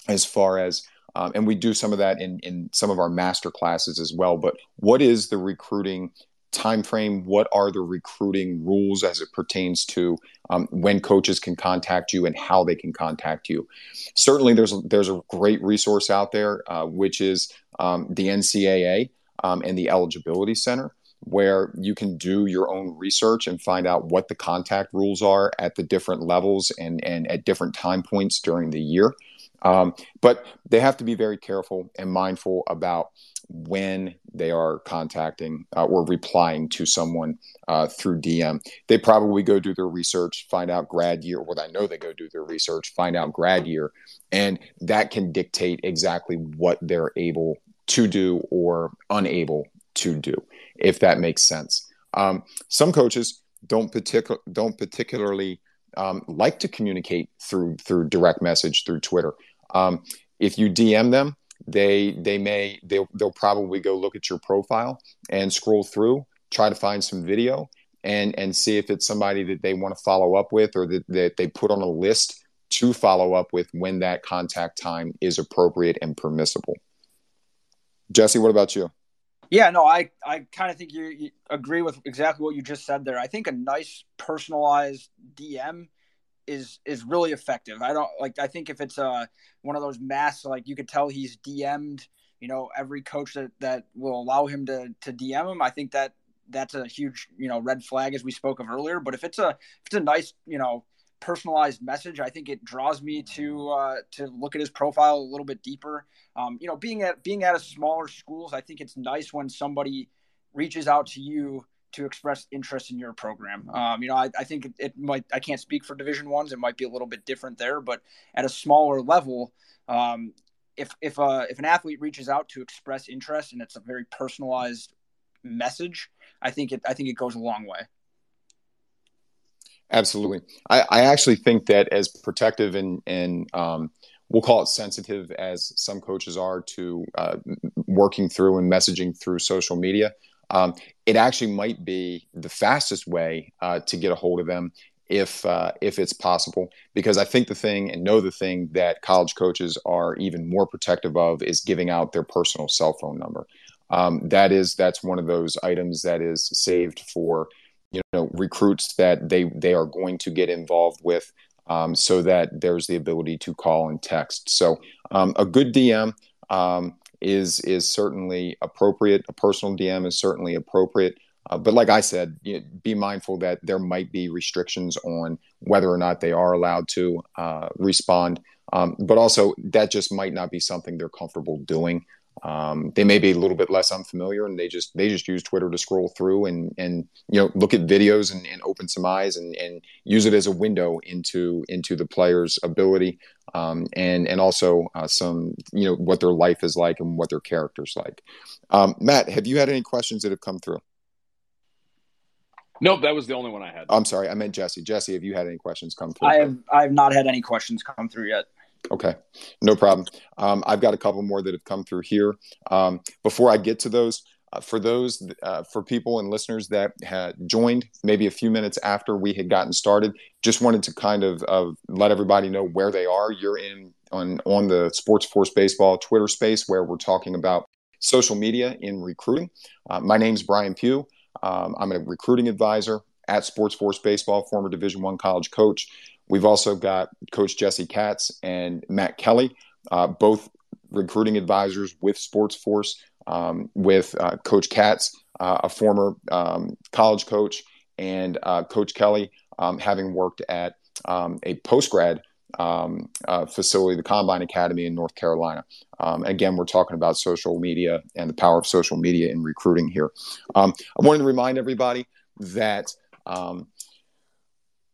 as far as um, and we do some of that in in some of our master classes as well but what is the recruiting time frame what are the recruiting rules as it pertains to um, when coaches can contact you and how they can contact you? Certainly there's a, there's a great resource out there uh, which is um, the ncaa um, and the eligibility center where you can do your own research and find out what the contact rules are at the different levels and, and at different time points during the year um, but they have to be very careful and mindful about when they are contacting uh, or replying to someone uh, through DM. They probably go do their research, find out grad year. Well, I know they go do their research, find out grad year, and that can dictate exactly what they're able to do or unable to do, if that makes sense. Um, some coaches don't particular don't particularly um, like to communicate through through direct message through Twitter. Um, if you DM them, they they may they'll, they'll probably go look at your profile and scroll through, try to find some video, and and see if it's somebody that they want to follow up with or that, that they put on a list to follow up with when that contact time is appropriate and permissible. Jesse, what about you? Yeah, no, I, I kind of think you, you, agree with exactly what you just said there. I think a nice personalized DM is is really effective. I don't like. I think if it's a uh, one of those mass, like you could tell he's DM'd. You know, every coach that that will allow him to to DM him, I think that that's a huge you know red flag as we spoke of earlier. But if it's a if it's a nice you know personalized message, I think it draws me to uh, to look at his profile a little bit deeper. Um, you know, being at being at a smaller schools, I think it's nice when somebody reaches out to you to express interest in your program. Um, you know, I, I think it, it, might. I can't speak for Division ones; it might be a little bit different there. But at a smaller level, um, if if uh, if an athlete reaches out to express interest and it's a very personalized message, I think it I think it goes a long way. Absolutely, I, I actually think that as protective and and um, we'll call it sensitive as some coaches are to uh, working through and messaging through social media um, it actually might be the fastest way uh, to get a hold of them if uh, if it's possible. Because I think the thing and know the thing that college coaches are even more protective of is giving out their personal cell phone number. Um, that is that's one of those items that is saved for you know recruits that they they are going to get involved with. Um, so that there's the ability to call and text. So um, a good DM um, is is certainly appropriate. A personal DM is certainly appropriate. Uh, but like I said, you know, be mindful that there might be restrictions on whether or not they are allowed to uh, respond. Um, but also, that just might not be something they're comfortable doing. Um, they may be a little bit less unfamiliar, and they just they just use Twitter to scroll through and and you know look at videos and, and open some eyes and and use it as a window into into the player's ability um, and and also uh, some you know what their life is like and what their character's like. Um, Matt, have you had any questions that have come through? Nope, that was the only one I had. I'm sorry, I meant Jesse. Jesse, have you had any questions come through? I have I have not had any questions come through yet. Okay, no problem. Um, I've got a couple more that have come through here. Um, before I get to those, uh, for those uh, for people and listeners that had joined maybe a few minutes after we had gotten started, just wanted to kind of uh, let everybody know where they are. You're in on on the SportsForce Baseball Twitter space where we're talking about social media in recruiting. Uh, my name's Brian Pugh. Um, I'm a recruiting advisor at SportsForce Baseball, former Division One college coach. We've also got Coach Jesse Katz and Matt Kelly, uh, both recruiting advisors with SportsForce, um, with uh, Coach Katz, uh, a former um, college coach, and uh, Coach Kelly, um, having worked at um, a post grad um, uh, facility, the Combine Academy in North Carolina. Again, we're talking about social media and the power of social media in recruiting here. I wanted to remind everybody that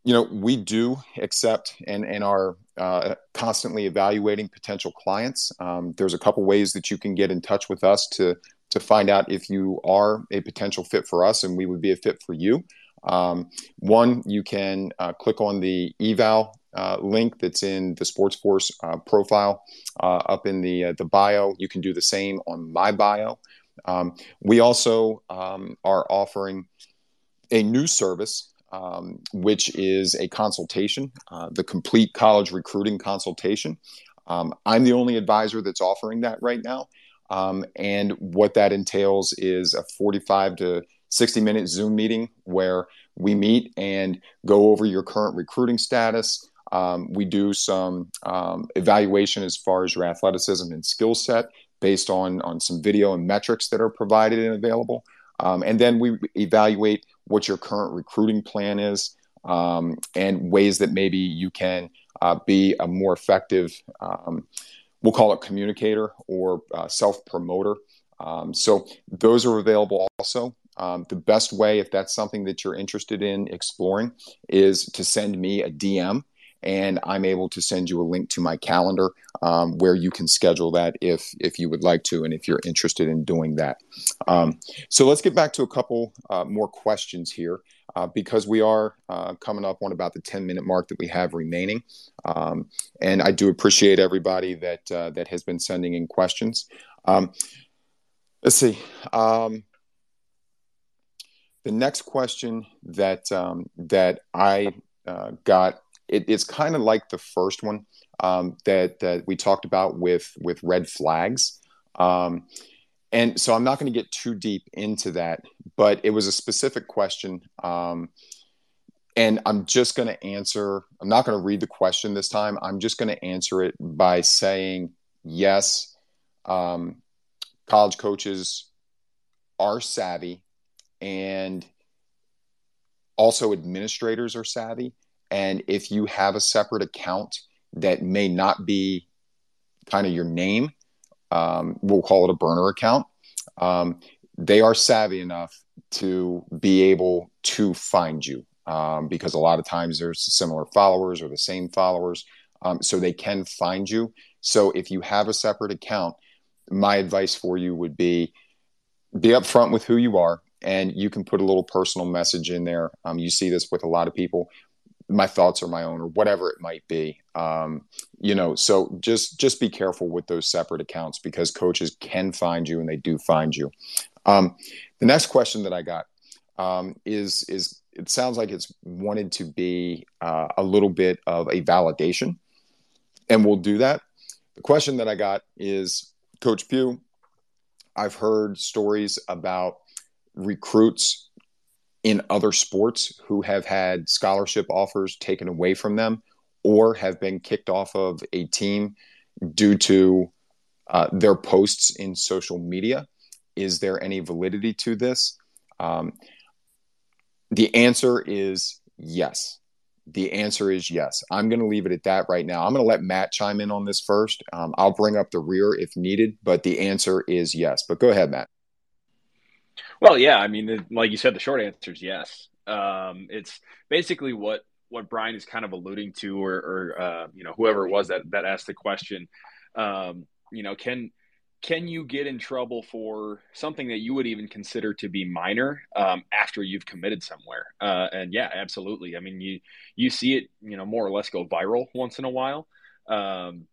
you know we do accept and and are uh, constantly evaluating potential clients. Um, there's a couple ways that you can get in touch with us to to find out if you are a potential fit for us and we would be a fit for you. Um, one, you can uh, click on the eval uh, link that's in the SportsForce uh, profile uh, up in the the bio. You can do the same on my bio. Um, we also um, are offering a new service, um, which is a consultation, uh, the complete college recruiting consultation. Um, I'm the only advisor that's offering that right now. Um, and what that entails is a 45 to 60 minute Zoom meeting where we meet and go over your current recruiting status. Um, we do some um, evaluation as far as your athleticism and skill set based on, on some video and metrics that are provided and available. Um, and then we evaluate what your current recruiting plan is um, and ways that maybe you can uh, be a more effective um, we'll call it communicator or uh, self promoter. Um, so those are available also. Um, the best way, if that's something that you're interested in exploring, is to send me a DM and I'm able to send you a link to my calendar um, where you can schedule that if if you would like to and if you're interested in doing that. Um, so let's get back to a couple uh, more questions here uh, because we are uh, coming up on about the 10 minute mark that we have remaining, um, and I do appreciate everybody that uh, that has been sending in questions. Um, let's see. Um, the next question that um, that I uh, got it, it's kind of like the first one um, that that we talked about with with red flags. Um, and so I'm not going to get too deep into that, but it was a specific question. Um, and I'm just going to answer, I'm not going to read the question this time. I'm just going to answer it by saying yes, um, college coaches are savvy and also administrators are savvy and if you have a separate account that may not be kind of your name, um, we'll call it a burner account. Um, they are savvy enough to be able to find you um, because a lot of times there's similar followers or the same followers. Um, so they can find you. So if you have a separate account, my advice for you would be be upfront with who you are and you can put a little personal message in there. Um, you see this with a lot of people my thoughts are my own or whatever it might be. Um, you know so just just be careful with those separate accounts because coaches can find you and they do find you. Um, the next question that i got um, is is it sounds like it's wanted to be uh, a little bit of a validation and we'll do that. The question that i got is coach pugh i've heard stories about recruits in other sports who have had scholarship offers taken away from them or have been kicked off of a team due to uh, their posts in social media. Is there any validity to this? Um, the answer is yes. The answer is yes. I'm going to leave it at that right now. I'm going to let Matt chime in on this first. Um, I'll bring up the rear if needed, but the answer is yes. But go ahead, Matt. Well, yeah, I mean, like you said, the short answer is yes. Um, it's basically what what Brian is kind of alluding to, or, or uh, you know, whoever it was that that asked the question. Um, you know, can can you get in trouble for something that you would even consider to be minor um, after you've committed somewhere? Uh, and yeah, absolutely. I mean, you you see it, you know, more or less go viral once in a while. Um,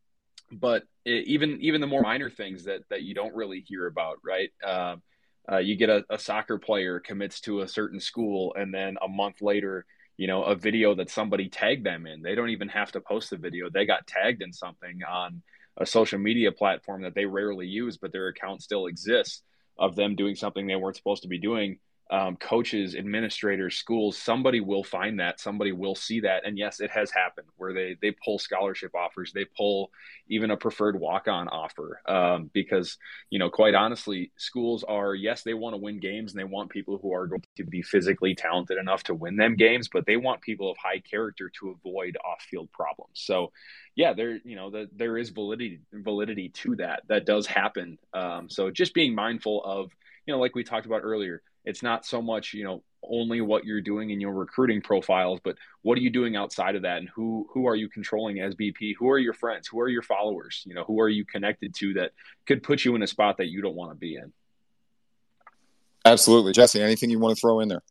but it, even even the more minor things that that you don't really hear about, right? Um, uh, you get a, a, soccer player commits to a certain school and then a month later you know a video that somebody tagged them in. They don't even have to post the video. They got tagged in something on a social media platform that they rarely use but their account still exists of them doing something they weren't supposed to be doing um, coaches, administrators, schools, somebody will find that, somebody will see that, and yes, it has happened where they they pull scholarship offers, they pull even a preferred walk on offer um, because you know quite honestly, schools are yes they want to win games and they want people who are going to be physically talented enough to win them games, but they want people of high character to avoid off field problems. So yeah, there you know the, there is validity validity to that that does happen. Um, so just being mindful of you know like we talked about earlier it's not so much you know only what you're doing in your recruiting profiles but what are you doing outside of that? And who who are you controlling as bp who are your friends? Who are your followers? You know who are you connected to that could put you in a spot that you don't want to be in? Absolutely. Jesse anything you want to throw in there?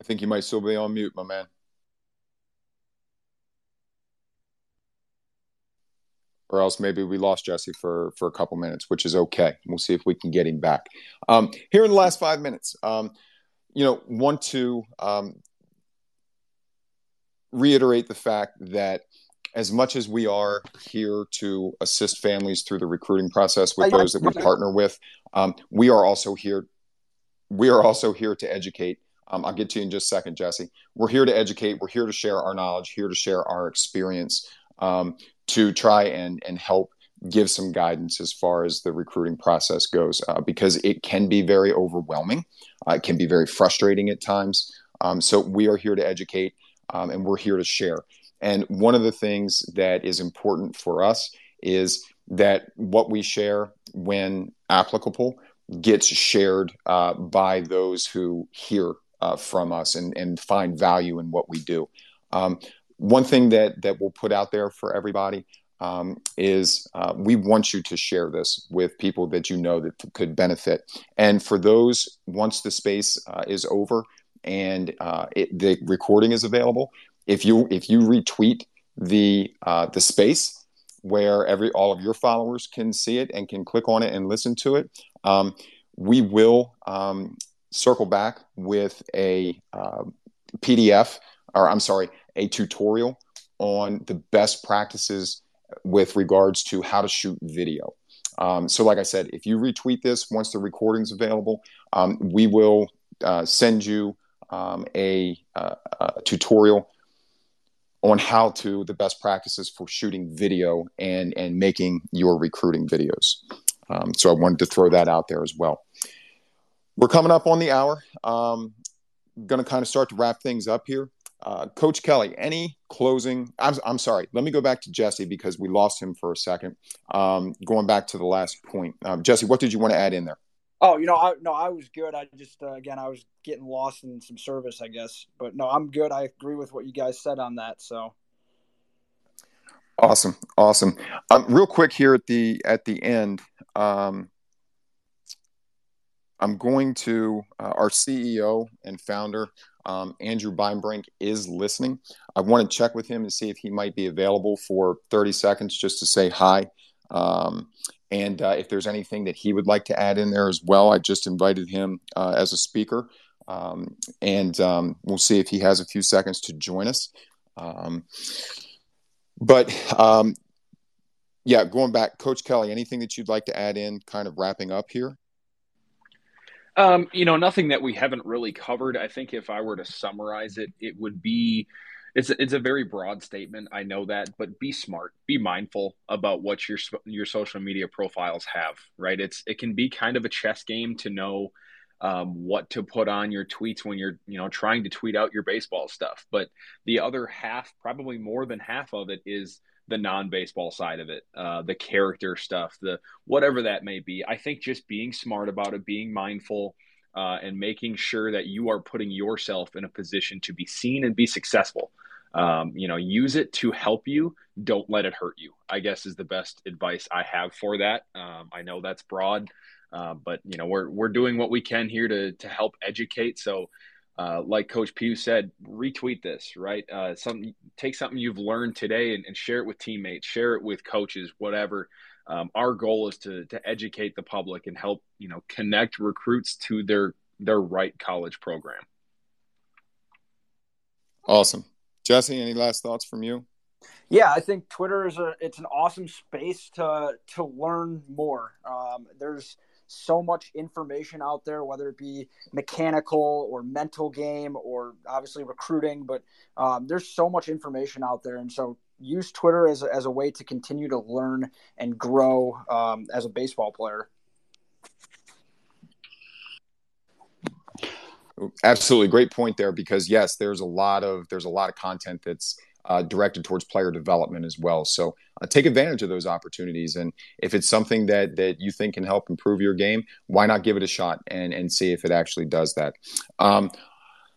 I think you might still be on mute my man or else maybe we lost Jesse for for a couple minutes, which is okay. We'll see if we can get him back. Um, here in the last five minutes, um, you know, want to um, reiterate the fact that as much as we are here to assist families through the recruiting process with those that we partner with, um, we are also here. We are also here to educate. Um, I'll get to you in just a second, Jesse. We're here to educate. We're here to share our knowledge. Here to share our experience. Um, to try and and help give some guidance as far as the recruiting process goes uh, because it can be very overwhelming. Uh, it can be very frustrating at times. Um, so we are here to educate um, and we're here to share. And one of the things that is important for us is that what we share when applicable gets shared uh, by those who hear uh, from us and, and find value in what we do. Um, one thing that that we'll put out there for everybody um, is uh, we want you to share this with people that you know that could benefit. And for those, once the space uh, is over and uh, it, the recording is available, if you if you retweet the uh, the space where every all of your followers can see it and can click on it and listen to it, um, we will um, circle back with a uh, PDF or I'm sorry, a tutorial on the best practices with regards to how to shoot video. Um, so, like I said, if you retweet this once the recording's available, um, we will uh, send you um, a, uh, a, tutorial on how to the best practices for shooting video and and making your recruiting videos. Um, so, I wanted to throw that out there as well. We're coming up on the hour. Um, going to kind of start to wrap things up here. Uh, Coach Kelly, any closing? I'm, I'm sorry. Let me go back to Jesse because we lost him for a second. Um, going back to the last point, um, Jesse, what did you want to add in there? Oh, you know, I no, I was good. I just uh, again, I was getting lost in some service, I guess. But no, I'm good. I agree with what you guys said on that. So awesome, awesome. Um, real quick here at the at the end, um, I'm going to uh, our CEO and founder um, Andrew Beinbrink is listening. I want to check with him and see if he might be available for 30 seconds just to say hi. Um, and uh, if there's anything that he would like to add in there as well, I just invited him uh, as a speaker. Um, and um, we'll see if he has a few seconds to join us. Um, but um, yeah, going back, Coach Kelly, anything that you'd like to add in, kind of wrapping up here? Um, you know, nothing that we haven't really covered. I think if I were to summarize it, it would be it's it's a very broad statement. I know that, but be smart, be mindful about what your your social media profiles have. Right? It's it can be kind of a chess game to know um, what to put on your tweets when you're you know trying to tweet out your baseball stuff. But the other half, probably more than half of it, is the non-baseball side of it, uh, the character stuff, the whatever that may be. I think just being smart about it, being mindful, uh, and making sure that you are putting yourself in a position to be seen and be successful. Um, you know, use it to help you. Don't let it hurt you. I guess is the best advice I have for that. Um, I know that's broad, uh, but you know we're we're doing what we can here to to help educate. So uh, like Coach Pugh said, retweet this, right? Uh, some take something you've learned today and, and, share it with teammates, share it with coaches, whatever. Um, our goal is to to educate the public and help you know connect recruits to their their right college program. Awesome, Jesse. Any last thoughts from you? Yeah, I think Twitter is a it's an awesome space to to learn more. Um, there's so much information out there, whether it be mechanical or mental game or obviously recruiting, but um, there's so much information out there. And so use Twitter as a, as a way to continue to learn and grow um, as a baseball player. Absolutely, great point there. Because yes, there's a lot of there's a lot of content that's uh, directed towards player development as well. So uh, take advantage of those opportunities, and if it's something that that you think can help improve your game, why not give it a shot and and see if it actually does that. Um,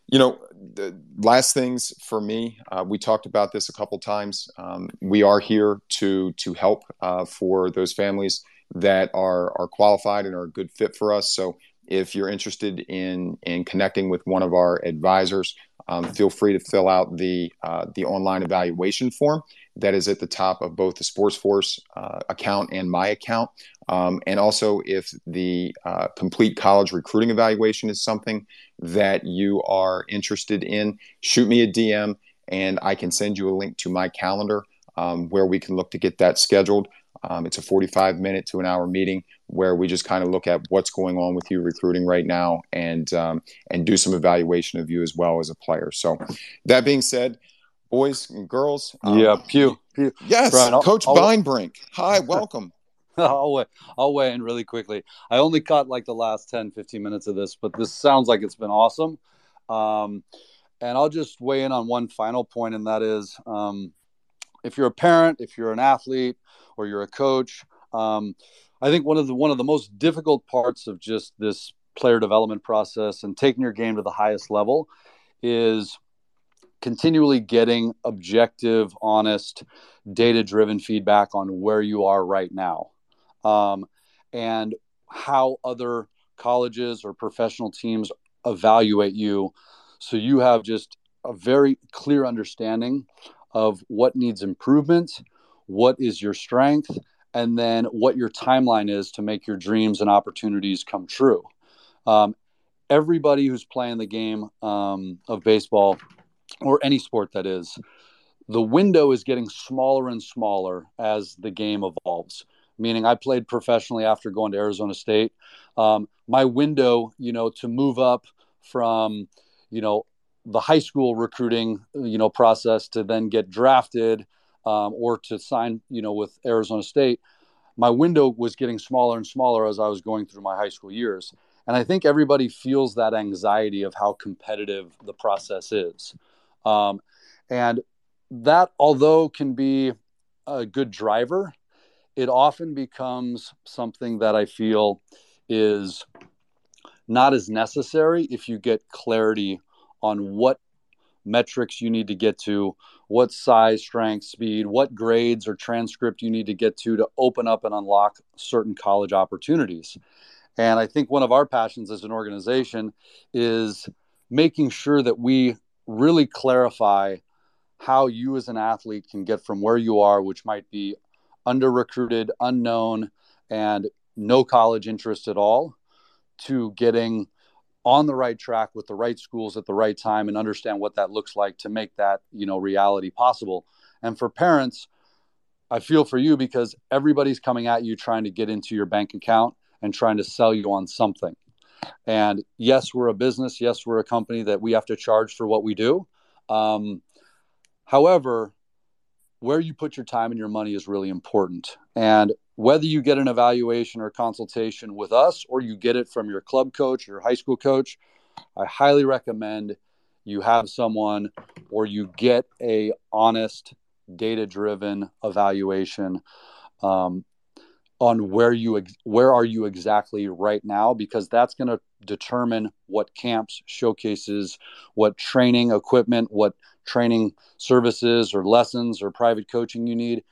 you know, the last things for me, uh, we talked about this a couple times. Um, we are here to to help uh, for those families that are are qualified and are a good fit for us. So if you're interested in in connecting with one of our advisors, um, feel free to fill out the uh, the online evaluation form that is at the top of both the SportsForce uh, account and my account. Um, and also, if the uh, complete college recruiting evaluation is something that you are interested in, shoot me a DM and I can send you a link to my calendar um, where we can look to get that scheduled. Um, it's a 45 minute to an hour meeting where we just kind of look at what's going on with you recruiting right now and um, and do some evaluation of you as well as a player. So, that being said, boys and girls, um, yeah, pew, pew. yes, Brian, Coach I'll, Beinbrink, hi, (laughs) welcome. I'll weigh, I'll weigh in really quickly. I only caught like the last 10, 15 minutes of this, but this sounds like it's been awesome. Um, and I'll just weigh in on one final point, and that is um, if you're a parent, if you're an athlete, or you're a coach, um, I think one of the one of the most difficult parts of just this player development process and taking your game to the highest level is continually getting objective, honest, data driven feedback on where you are right now um, and how other colleges or professional teams evaluate you. So you have just a very clear understanding of what needs improvement, what is your strength, and then what your timeline is to make your dreams and opportunities come true. Um, everybody who's playing the game um, of baseball or any sport that is, the window is getting smaller and smaller as the game evolves. Meaning, I played professionally after going to Arizona State. Um, my window, you know, to move up from, you know, the high school recruiting, you know, process to then get drafted um, or to sign, you know, with Arizona State, my window was getting smaller and smaller as I was going through my high school years. And I think everybody feels that anxiety of how competitive the process is. Um, and that, although can be a good driver, it often becomes something that I feel is not as necessary if you get clarity on what metrics you need to get to, what size, strength, speed, what grades or transcript you need to get to to open up and unlock certain college opportunities. And I think one of our passions as an organization is making sure that we really clarify how you as an athlete can get from where you are, which might be under recruited, unknown, and no college interest at all, to getting on the right track with the right schools at the right time and understand what that looks like to make that you know reality possible. And for parents i feel for you because everybody's coming at you trying to get into your bank account and trying to sell you on something. And yes we're a business. Yes we're a company that we have to charge for what we do. Um, however where you put your time and your money is really important. And whether you get an evaluation or consultation with us or you get it from your club coach, your high school coach, I highly recommend you have someone or you get a honest, data-driven evaluation um, on where you where are you exactly right now because that's going to determine what camps, showcases, what training equipment, what training services or lessons or private coaching you need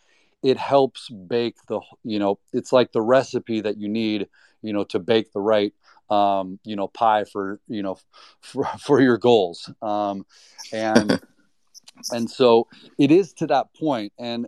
it helps bake the you know it's like the recipe that you need you know to bake the right um, you know pie for you know (laughs) for, for your goals. Um, and (laughs) and so it is to that point and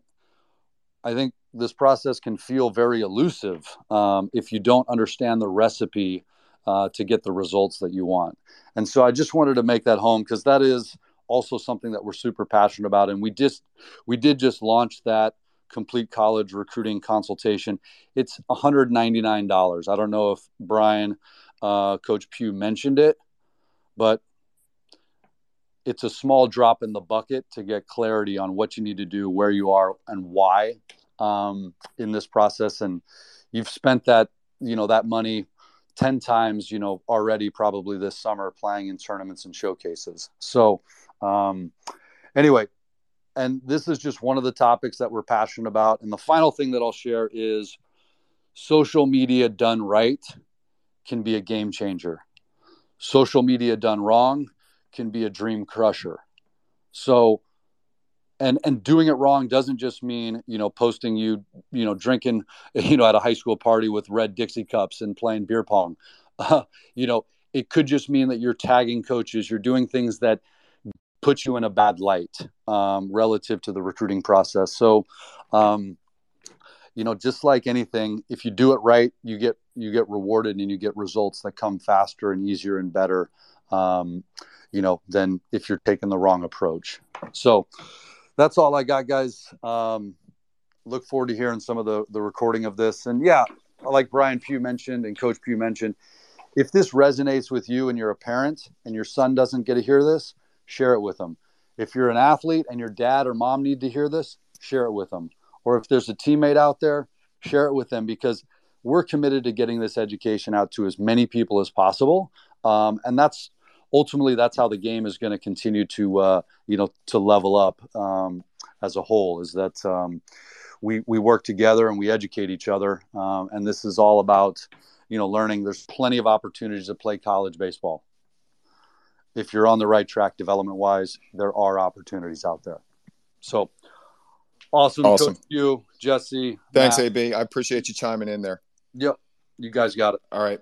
i think this process can feel very elusive um, if you don't understand the recipe uh, to get the results that you want. And so i just wanted to make that home because that is also something that we're super passionate about. And we just we did just launch that complete college recruiting consultation. It's $199. I don't know if Brian, uh, Coach Pugh mentioned it, but it's a small drop in the bucket to get clarity on what you need to do, where you are, and why um, in this process. And you've spent that, you know, that money 10 times, you know, already probably this summer playing in tournaments and showcases. So, um, anyway, and this is just one of the topics that we're passionate about. And the final thing that I'll share is social media done right can be a game changer. Social media done wrong can be a dream crusher. So, and and doing it wrong doesn't just mean you know posting you you know drinking (laughs) you know at a high school party with red Dixie cups and playing beer pong. Uh, (laughs) you know, it could just mean that you're tagging coaches, you're doing things that put you in a bad light um, relative to the recruiting process. So, um, you know, just like anything, if you do it right, you get you get rewarded and you get results that come faster and easier and better. Um, you know, than if you're taking the wrong approach. So, that's all I got, guys. Um, look forward to hearing some of the the recording of this. And yeah, like Brian Pugh mentioned and Coach Pugh mentioned, if this resonates with you and you're a parent and your son doesn't get to hear this, share it with them. If you're an athlete and your dad or mom need to hear this, share it with them. Or if there's a teammate out there, share it with them because we're committed to getting this education out to as many people as possible. Um, and that's ultimately that's how the game is going to continue to uh, you know to level up um, as a whole. Is that um, we we work together and we educate each other, um, and this is all about you know learning. There's plenty of opportunities to play college baseball if you're on the right track development wise, there are opportunities out there. So awesome. Awesome. you, Jesse. Thanks, Matt. AB. I appreciate you chiming in there. Yep. You guys got it. All right.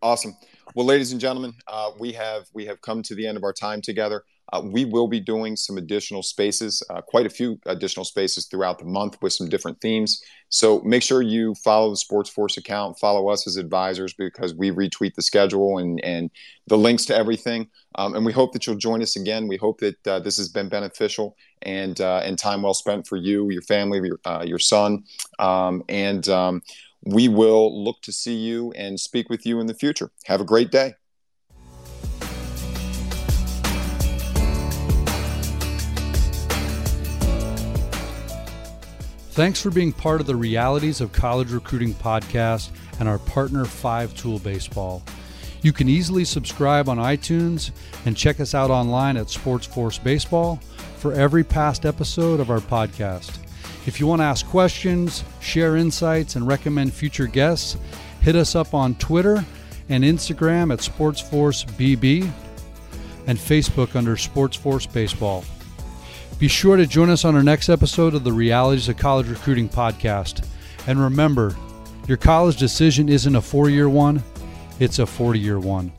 Awesome. Well, ladies and gentlemen, uh, we have we have come to the end of our time together. Uh, we will be doing some additional spaces, uh, quite a few additional spaces throughout the month with some different themes. So make sure you follow the SportsForce account, follow us as advisors because we retweet the schedule and, and the links to everything. Um, and we hope that you'll join us again. We hope that uh, this has been beneficial and uh, and time well spent for you, your family, your, uh, your son. Um, and um, we will look to see you and speak with you in the future. Have a great day. Thanks for being part of the Realities of College Recruiting podcast and our partner, Five Tool Baseball. You can easily subscribe on iTunes and check us out online at SportsForce Baseball for every past episode of our podcast. If you want to ask questions, share insights, and recommend future guests, hit us up on Twitter and Instagram at SportsForce BB and Facebook under SportsForce Baseball. Be sure to join us on our next episode of the Realities of College Recruiting podcast. And remember, your college decision isn't a four year one, it's a 40 year one.